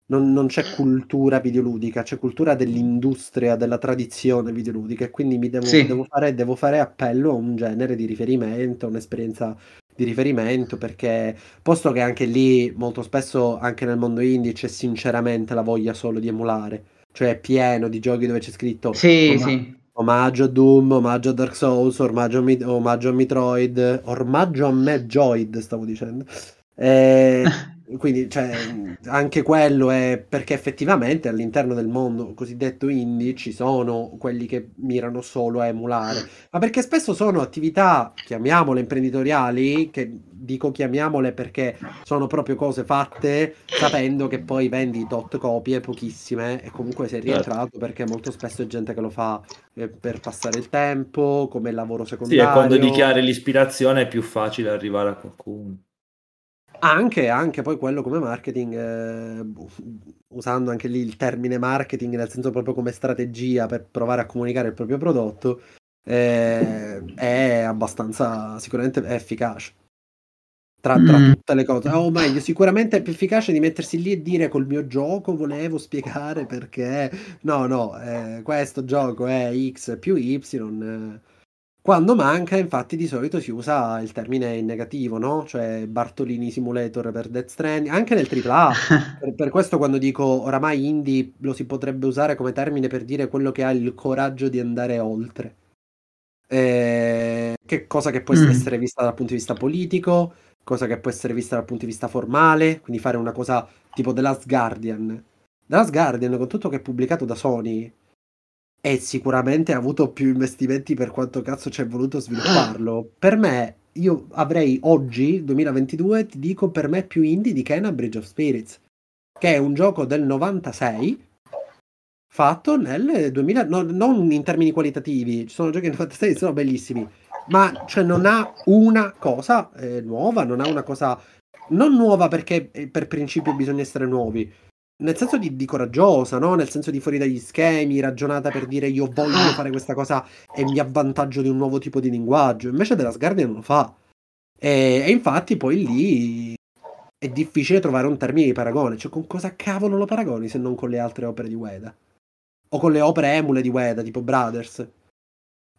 Non, non c'è cultura videoludica, c'è cultura dell'industria, della tradizione videoludica, e quindi mi devo, sì. devo, fare, devo fare appello a un genere di riferimento, a un'esperienza di riferimento perché posto che anche lì molto spesso anche nel mondo indie c'è sinceramente la voglia solo di emulare cioè è pieno di giochi dove c'è scritto sì, oma- sì. omaggio a Doom, omaggio a Dark Souls, omaggio a, Mi- omaggio a Metroid, omaggio a Metroid stavo dicendo. Eh, Quindi cioè, anche quello è perché effettivamente all'interno del mondo cosiddetto indie ci sono quelli che mirano solo a emulare, ma perché spesso sono attività, chiamiamole imprenditoriali, che dico chiamiamole perché sono proprio cose fatte sapendo che poi vendi tot copie, pochissime, e comunque sei Certo. rientrato perché molto spesso è gente che lo fa eh, per passare il tempo, come lavoro Sì, secondario. e quando dichiari l'ispirazione è più facile arrivare a qualcuno. Anche, anche poi quello come marketing, eh, boh, usando anche lì il termine marketing nel senso proprio come strategia per provare a comunicare il proprio prodotto, eh, è abbastanza sicuramente efficace. Tra, tra Mm. tutte le cose, o meglio, sicuramente è più efficace di mettersi lì e dire col mio gioco volevo spiegare perché no, no, eh, questo gioco è X più Y. Quando manca, infatti, di solito si usa il termine in negativo, no? Cioè Bartolini Simulator per Death Stranding, anche nel AAA. Per, per questo quando dico oramai indie lo si potrebbe usare come termine per dire quello che ha il coraggio di andare oltre. Eh, che cosa che può Mm. essere vista dal punto di vista politico, cosa che può essere vista dal punto di vista formale, quindi fare una cosa tipo The Last Guardian. The Last Guardian, con tutto che è pubblicato da Sony, e sicuramente ha avuto più investimenti per quanto cazzo ci è voluto svilupparlo. Per me, io avrei oggi, 2022, ti dico per me più indie di Kena Bridge of Spirits, che è un gioco del 96 fatto nel 2000, no- non in termini qualitativi, ci sono giochi del 96 che sono bellissimi, ma cioè non ha una cosa eh, nuova, non ha una cosa non nuova perché eh, per principio bisogna essere nuovi, nel senso di, di coraggiosa, no? Nel senso di fuori dagli schemi, ragionata per dire io voglio fare questa cosa e mi avvantaggio di un nuovo tipo di linguaggio. Invece della Guardian non lo fa. E, e infatti poi lì è difficile trovare un termine di paragone. Cioè, con cosa cavolo lo paragoni se non con le altre opere di Ueda? O con le opere emule di Ueda, tipo Brothers.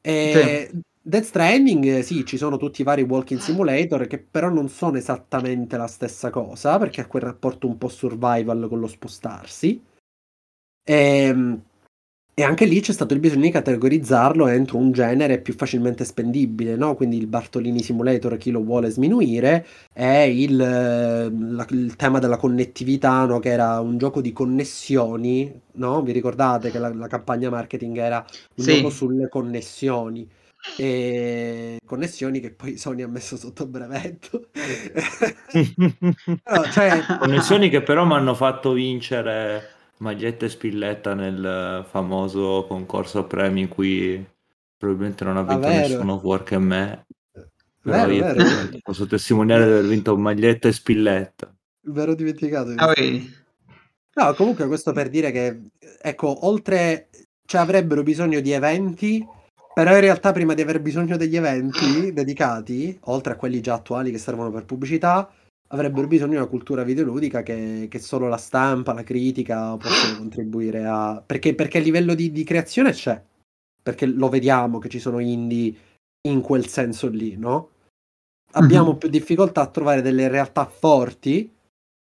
E Death Stranding, eh, sì, ci sono tutti i vari walking simulator che però non sono esattamente la stessa cosa, perché ha quel rapporto un po' survival con lo spostarsi. Ehm, E, anche lì c'è stato il bisogno di categorizzarlo entro un genere più facilmente spendibile, no? Quindi il Bartolini Simulator, chi lo vuole sminuire, è il, eh, la- il tema della connettività, no? Che era un gioco di connessioni, no? Vi ricordate che la, la campagna marketing era un Sì. gioco sulle connessioni? E connessioni che poi Sony ha messo sotto brevetto. Però, cioè, Connessioni che però mi hanno fatto vincere maglietta e spilletta nel famoso concorso premi in cui probabilmente non ha vinto vero. nessuno fuori che me. Però vero, io vero, posso testimoniare di aver vinto maglietta e spilletta. me l'ero dimenticato. di Ah? No, comunque questo per dire che, ecco, oltre, cioè avrebbero bisogno di eventi, però in realtà prima di aver bisogno degli eventi dedicati, oltre a quelli già attuali che servono per pubblicità, avrebbero bisogno di una cultura videoludica che, che solo la stampa, la critica possono contribuire a... Perché, perché il livello di, di creazione c'è, perché lo vediamo che ci sono indie in quel senso lì, no? Abbiamo Mhm. più difficoltà a trovare delle realtà forti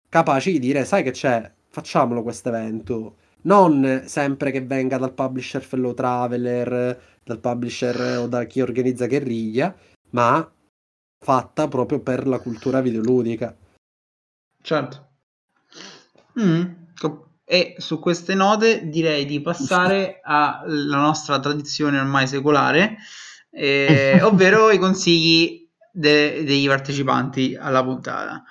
capaci di dire, sai che c'è, facciamolo questo evento. Non sempre che venga dal publisher Fellow Traveler, dal publisher o da chi organizza guerriglia, ma fatta proprio per la cultura videoludica. Certo. Mm, E su queste note direi di passare alla nostra tradizione ormai secolare, eh, ovvero i consigli de- degli partecipanti alla puntata.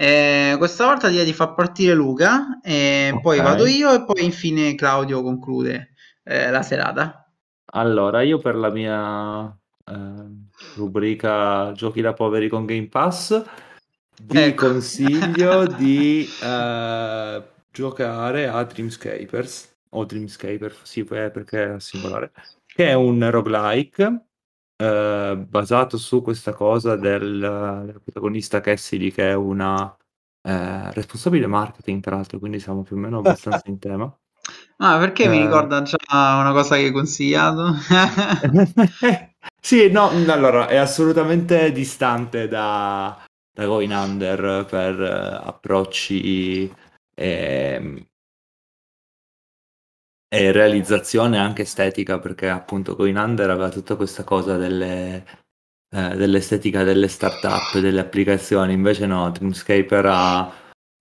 Eh, questa volta direi di far partire Luca, e poi Ok. vado io e poi infine Claudio conclude eh, la serata. Allora, io per la mia ehm, rubrica Giochi da poveri con Game Pass vi Ecco. consiglio di eh, giocare a Dreamscapers o Dreamscaper, sì, eh, perché è singolare, che è un roguelike eh, basato su questa cosa del, della protagonista Cassidy, che è una eh, responsabile marketing, tra l'altro, quindi siamo più o meno abbastanza in tema. Ah, perché mi Eh. ricorda già una cosa che hai consigliato? sì, no, allora è assolutamente distante da, da Going Under per eh, approcci e, e realizzazione anche estetica, perché appunto Going Under aveva tutta questa cosa delle, eh, dell'estetica delle start-up, delle applicazioni, invece no, Dreamscaper ha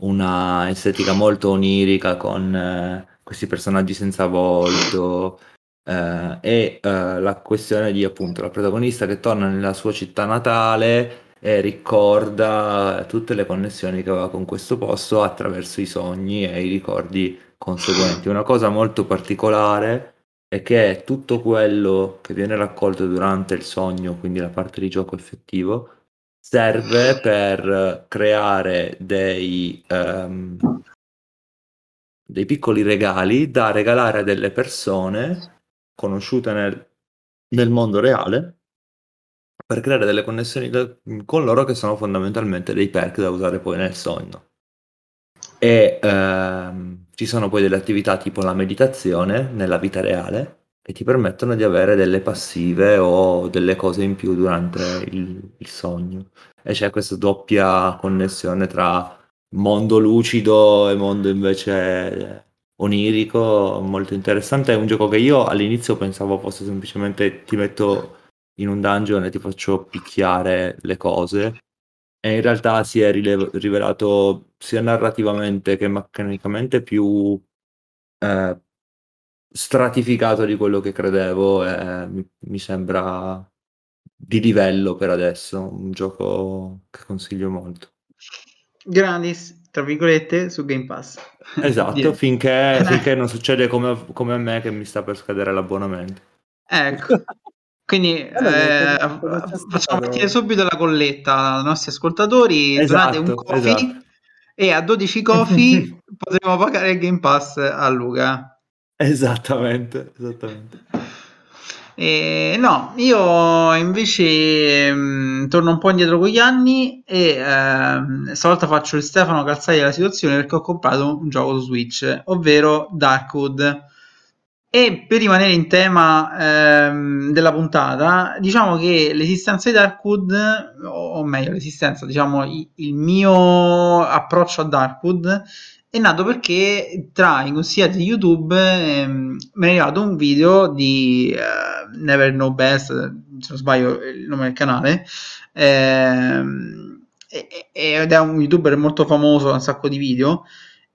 una estetica molto onirica con eh, questi personaggi senza volto eh, e eh, la questione di appunto la protagonista che torna nella sua città natale e ricorda tutte le connessioni che aveva con questo posto attraverso i sogni e i ricordi conseguenti. Una cosa molto particolare è che tutto quello che viene raccolto durante il sogno, quindi la parte di gioco effettivo, serve per creare dei, um, dei piccoli regali da regalare a delle persone conosciute nel, nel mondo reale per creare delle connessioni da, con loro che sono fondamentalmente dei perk da usare poi nel sogno. E ehm, ci sono poi delle attività tipo la meditazione nella vita reale che ti permettono di avere delle passive o delle cose in più durante il, il sogno. E c'è questa doppia connessione tra mondo lucido e mondo invece onirico, molto interessante. È un gioco che io all'inizio pensavo fosse semplicemente ti metto in un dungeon e ti faccio picchiare le cose. E in realtà si è rilev- rivelato sia narrativamente che meccanicamente più eh, stratificato di quello che credevo. E mi, mi sembra di livello per adesso. Un gioco che consiglio molto. Gratis, tra virgolette, su Game Pass. Esatto, finché, finché, non succede come, come a me che mi sta per scadere l'abbonamento. Ecco. Quindi eh, facciamo partire subito la colletta ai nostri ascoltatori, esatto, donate un coffee esatto. E a 12 coffee potremo pagare il Game Pass a Luca. Esattamente, esattamente. E, no, io invece mh, mm, torno un po' indietro con gli anni e eh, stavolta faccio il Stefano calzare della situazione perché ho comprato un gioco su Switch, ovvero Darkwood e per rimanere in tema ehm, della puntata, diciamo che l'esistenza di Darkwood, o meglio l'esistenza, diciamo il, mio approccio a Darkwood è nato perché tra i consigliati di YouTube ehm, mi è arrivato un video di eh, Never Know Best, se non sbaglio il nome del canale, ehm, ed è un youtuber molto famoso, ha un sacco di video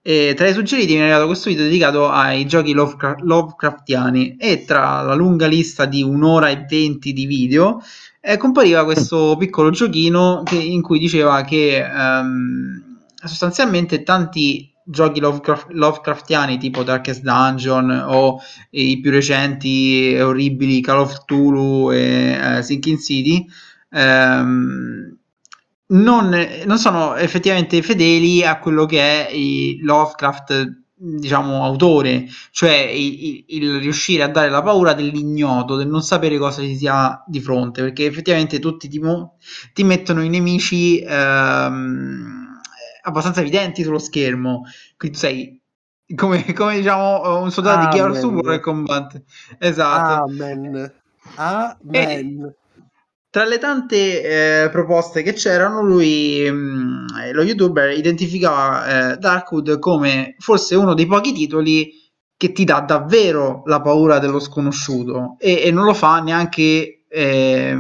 e tra i suggeriti mi è arrivato questo video dedicato ai giochi Lovecraft- Lovecraftiani. E tra la lunga lista di un'ora e venti di video eh, compariva questo piccolo giochino che, in cui diceva che ehm, sostanzialmente tanti giochi Lovecraft- Lovecraftiani tipo Darkest Dungeon o i più recenti e orribili Call of Cthulhu e eh, Sinking City ehm, non, non, sono effettivamente fedeli a quello che è il Lovecraft, diciamo, autore, cioè il, il, riuscire a dare la paura dell'ignoto, del non sapere cosa ci sia di fronte, perché effettivamente tutti ti, ti mettono i nemici ehm, abbastanza evidenti sullo schermo, quindi tu sei come, come diciamo un soldato di Chiaro Super e combatte. Esatto. Amen. Amen. E, tra le tante eh, proposte che c'erano, lui, mh, mm, lo youtuber, identificava eh, Darkwood come forse uno dei pochi titoli che ti dà davvero la paura dello sconosciuto e, e non lo fa neanche, eh,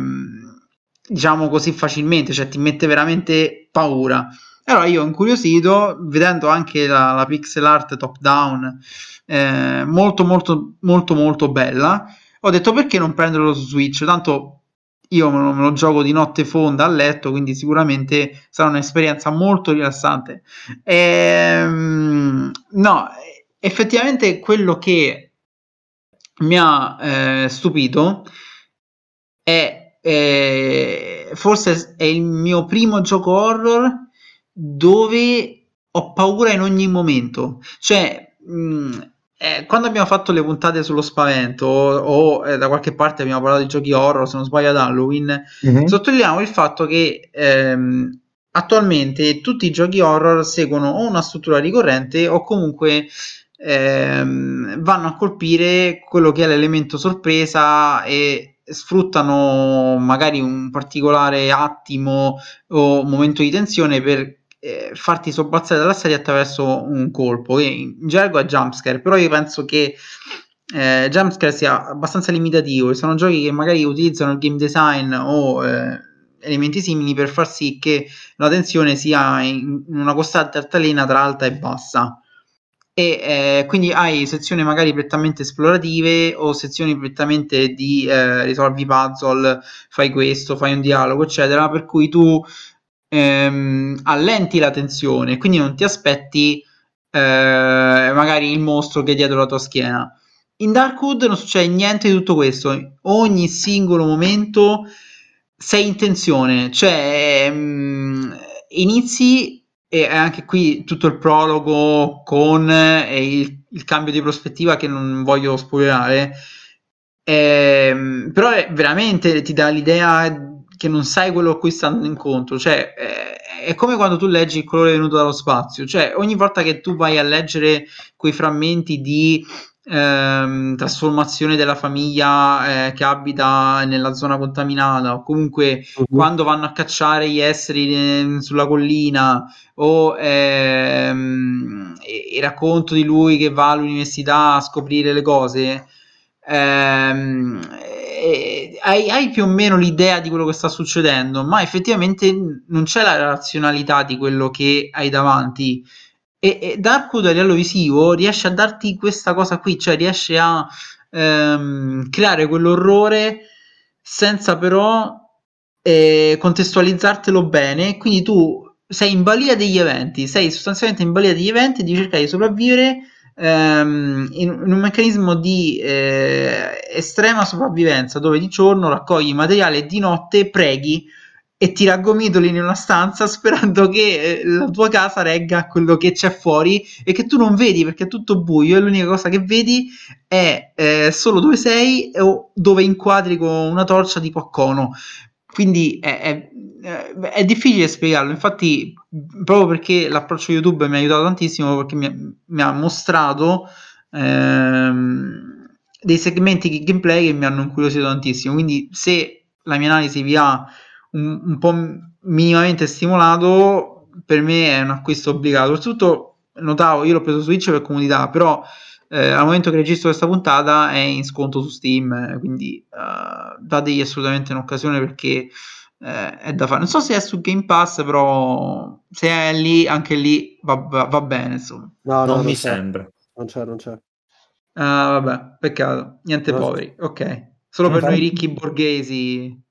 diciamo così facilmente, cioè ti mette veramente paura. Allora io incuriosito, vedendo anche la, la pixel art top down, eh, molto molto molto molto bella, ho detto perché non prenderlo su Switch, tanto io me lo, me lo, gioco di notte fonda a letto, quindi sicuramente sarà un'esperienza molto rilassante. Ehm, no, effettivamente quello che mi ha eh, stupito è eh, forse è il mio primo gioco horror dove ho paura in ogni momento. Cioè, mh, eh, quando abbiamo fatto le puntate sullo spavento o, o eh, da qualche parte abbiamo parlato di giochi horror, se non sbaglio ad Halloween, mm-hmm. sottolineiamo il fatto che ehm, attualmente tutti i giochi horror seguono o una struttura ricorrente o comunque ehm, vanno a colpire quello che è l'elemento sorpresa e sfruttano magari un particolare attimo o momento di tensione per eh, farti sobbalzare dalla sedia attraverso un colpo, che in gergo è jumpscare, però io penso che eh, jumpscare sia abbastanza limitativo, sono giochi che magari utilizzano il game design o eh, elementi simili per far sì che la tensione sia in una costante altalena tra alta e bassa. E eh, quindi hai sezioni magari prettamente esplorative o sezioni prettamente di eh, risolvi puzzle, fai questo, fai un dialogo, eccetera, per cui tu ehm, allenti la tensione, quindi non ti aspetti eh, magari il mostro che è dietro la tua schiena. In Darkwood non succede niente di tutto questo, ogni singolo momento sei in tensione, cioè ehm, inizi e anche qui tutto il prologo con eh, il, il, cambio di prospettiva che non voglio spoilerare eh, però veramente ti dà l'idea che non sai quello a cui stanno incontro cioè è, è come quando tu leggi il colore venuto dallo spazio cioè ogni volta che tu vai a leggere quei frammenti di ehm, trasformazione della famiglia eh, che abita nella zona contaminata o comunque uh-huh. quando vanno a cacciare gli esseri eh, sulla collina o ehm, il racconto di lui che va all'università a scoprire le cose ehm, eh, hai, hai, più o meno l'idea di quello che sta succedendo ma effettivamente non c'è la razionalità di quello che hai davanti. E, e Darkwood a livello visivo riesce a darti questa cosa qui, cioè riesce a ehm, creare quell'orrore senza però eh, contestualizzartelo bene, quindi tu sei in balia degli eventi, sei sostanzialmente in balia degli eventi di cercare di sopravvivere ehm, in, in, un meccanismo di eh, estrema sopravvivenza dove di giorno raccogli materiale e di notte preghi e ti raggomitoli in una stanza sperando che eh, la tua casa regga quello che c'è fuori e che tu non vedi perché è tutto buio e l'unica cosa che vedi è eh, solo dove sei o dove inquadri con una torcia tipo a cono. Quindi è, è, è, difficile spiegarlo, infatti proprio perché l'approccio YouTube mi ha aiutato tantissimo perché mi mi ha mostrato ehm, dei segmenti di gameplay che mi hanno incuriosito tantissimo, quindi se la mia analisi vi ha un, un po' minimamente stimolato, per me è un acquisto obbligato. Soprattutto notavo, io l'ho preso su Switch per comodità, però eh, al momento che registro questa puntata è in sconto su Steam, quindi uh, dategli assolutamente un'occasione perché eh, è da fare. Non so se è su Game Pass, però se è lì, anche lì va, va, va bene. Insomma. No, no, non, non mi c'è. sembra. Non c'è, non c'è. Uh, vabbè, peccato. Niente no. poveri. Ok. Solo per noi ricchi borghesi.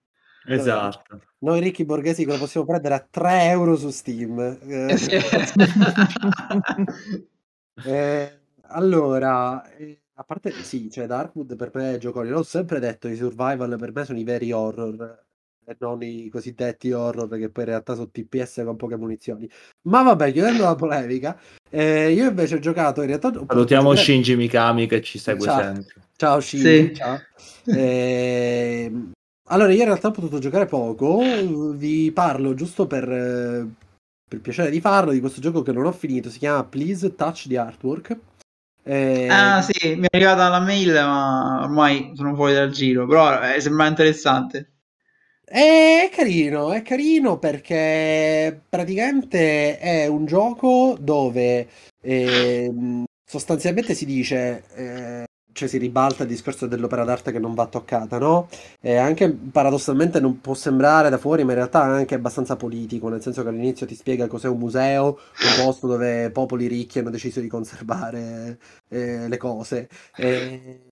Esatto. Noi ricchi borghesi che lo possiamo prendere a 3 euro su Steam. Eh, eh, allora, eh, a parte sì, cioè Darkwood per me è giocone. L'ho sempre detto, i survival per me sono i veri horror e non i cosiddetti horror che poi in realtà sono TPS con poche munizioni. Ma vabbè, chiudendo la polemica, eh, io invece ho giocato in realtà... Salutiamo. Shinji Mikami che ci segue ciao. sempre. Ciao Shinji, sì. ciao. Eh, allora, io in realtà ho potuto giocare poco, vi parlo giusto per, per piacere di farlo di questo gioco che non ho finito, si chiama Please Touch the Artwork. Eh... Ah sì, mi è arrivata la mail ma ormai sono fuori dal giro, però eh, sembra interessante. È carino, è carino perché praticamente è un gioco dove eh, sostanzialmente si dice eh, cioè si ribalta il discorso dell'opera d'arte che non va toccata, no? E anche paradossalmente non può sembrare da fuori, ma in realtà è anche abbastanza politico, nel senso che all'inizio ti spiega cos'è un museo, un posto dove popoli ricchi hanno deciso di conservare eh, le cose. E,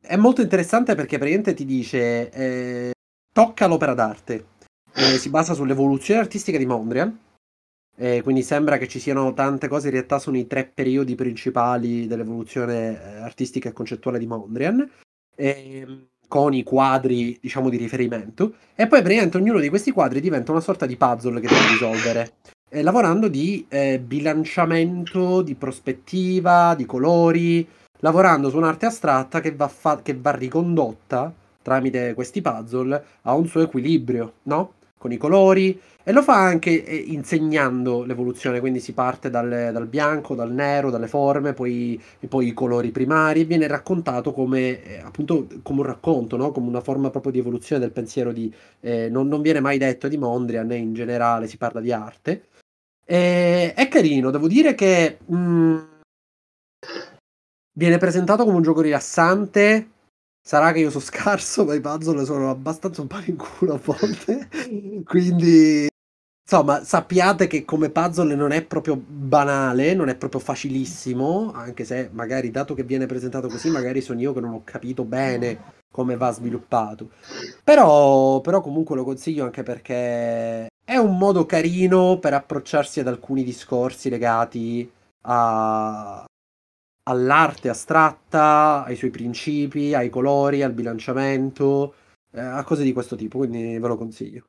è molto interessante perché praticamente ti dice eh, tocca l'opera d'arte. Eh, si basa sull'evoluzione artistica di Mondrian eh, quindi sembra che ci siano tante cose, in realtà sono i tre periodi principali dell'evoluzione eh, artistica e concettuale di Mondrian, eh, con i quadri, diciamo, di riferimento, e poi praticamente ognuno di questi quadri diventa una sorta di puzzle che devi risolvere, eh, lavorando di eh, bilanciamento, di prospettiva, di colori, lavorando su un'arte astratta che va, fa- che va ricondotta tramite questi puzzle a un suo equilibrio, no? Con i colori, e lo fa anche eh, insegnando l'evoluzione, quindi si parte dal, dal bianco, dal nero, dalle forme, poi, poi, i colori primari, viene raccontato come, eh, appunto, come un racconto, no? come una forma proprio di evoluzione del pensiero di... Eh, non, non, viene mai detto di Mondrian, né in generale si parla di arte. E, è carino, devo dire che... Mh, mm, viene presentato come un gioco rilassante, Sarà che io sono scarso, ma i puzzle sono abbastanza un po' in culo a volte. Quindi, insomma, sappiate che come puzzle non è proprio banale, non è proprio facilissimo, anche se magari, dato che viene presentato così, magari sono io che non ho capito bene come va sviluppato. Però, però comunque lo consiglio anche perché è un modo carino per approcciarsi ad alcuni discorsi legati a, all'arte astratta, ai suoi principi, ai colori, al bilanciamento, eh, a cose di questo tipo, quindi ve lo consiglio.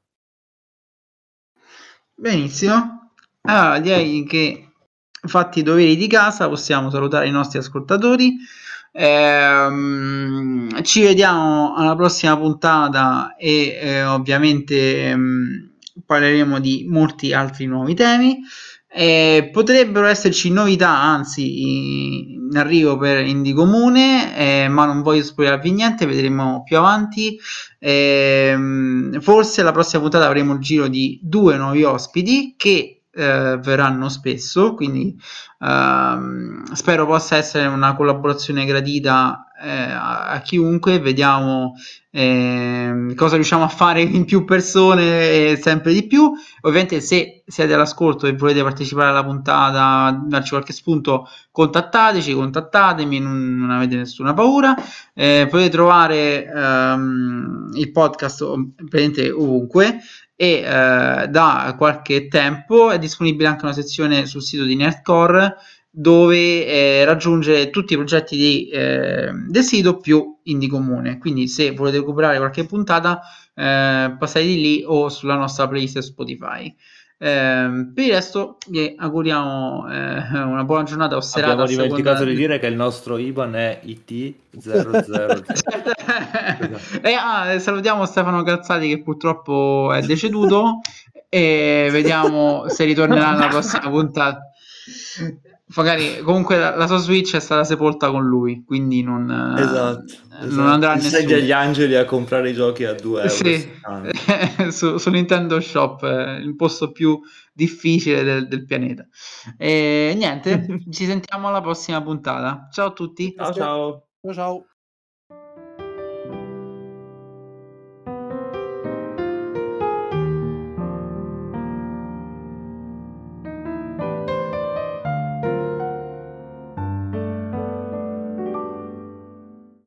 Benissimo. Allora, direi che fatti i doveri di casa, possiamo salutare i nostri ascoltatori. Ehm, ci vediamo alla prossima puntata e eh, ovviamente ehm, parleremo di molti altri nuovi temi. Eh, potrebbero esserci novità, anzi, in arrivo per Indie Comune, eh, ma non voglio spoilerarvi niente, vedremo più avanti. Eh, forse la prossima puntata avremo il giro di due nuovi ospiti che eh, verranno spesso, quindi ehm, spero possa essere una collaborazione gradita eh, a, a, chiunque, vediamo eh, cosa riusciamo a fare in più persone e sempre di più. Ovviamente se siete all'ascolto e volete partecipare alla puntata, darci qualche spunto, contattateci, contattatemi, non, non avete nessuna paura. Eh, potete trovare ehm, il podcast ovunque e eh, da qualche tempo è disponibile anche una sezione sul sito di Nerdcore dove eh, raggiungere tutti i progetti di, eh, del sito più Indie Comune. Quindi se volete recuperare qualche puntata, eh, passate lì o sulla nostra playlist Spotify. Eh, per il resto vi auguriamo eh, una buona giornata o serata. Abbiamo dimenticato seconda... di dire che il nostro IBAN è IT00. e ah, salutiamo Stefano Calzati che purtroppo è deceduto e vediamo se ritornerà nella prossima puntata magari comunque la, la, sua Switch è stata sepolta con lui, quindi non, eh, esatto, non esatto. andrà nessuno. Segui agli angeli a comprare i giochi a 2 euro. Sì, su, su, Nintendo Shop, eh, il posto più difficile del, del pianeta. E niente, ci sentiamo alla prossima puntata. Ciao a tutti. Ciao ciao. Ciao ciao.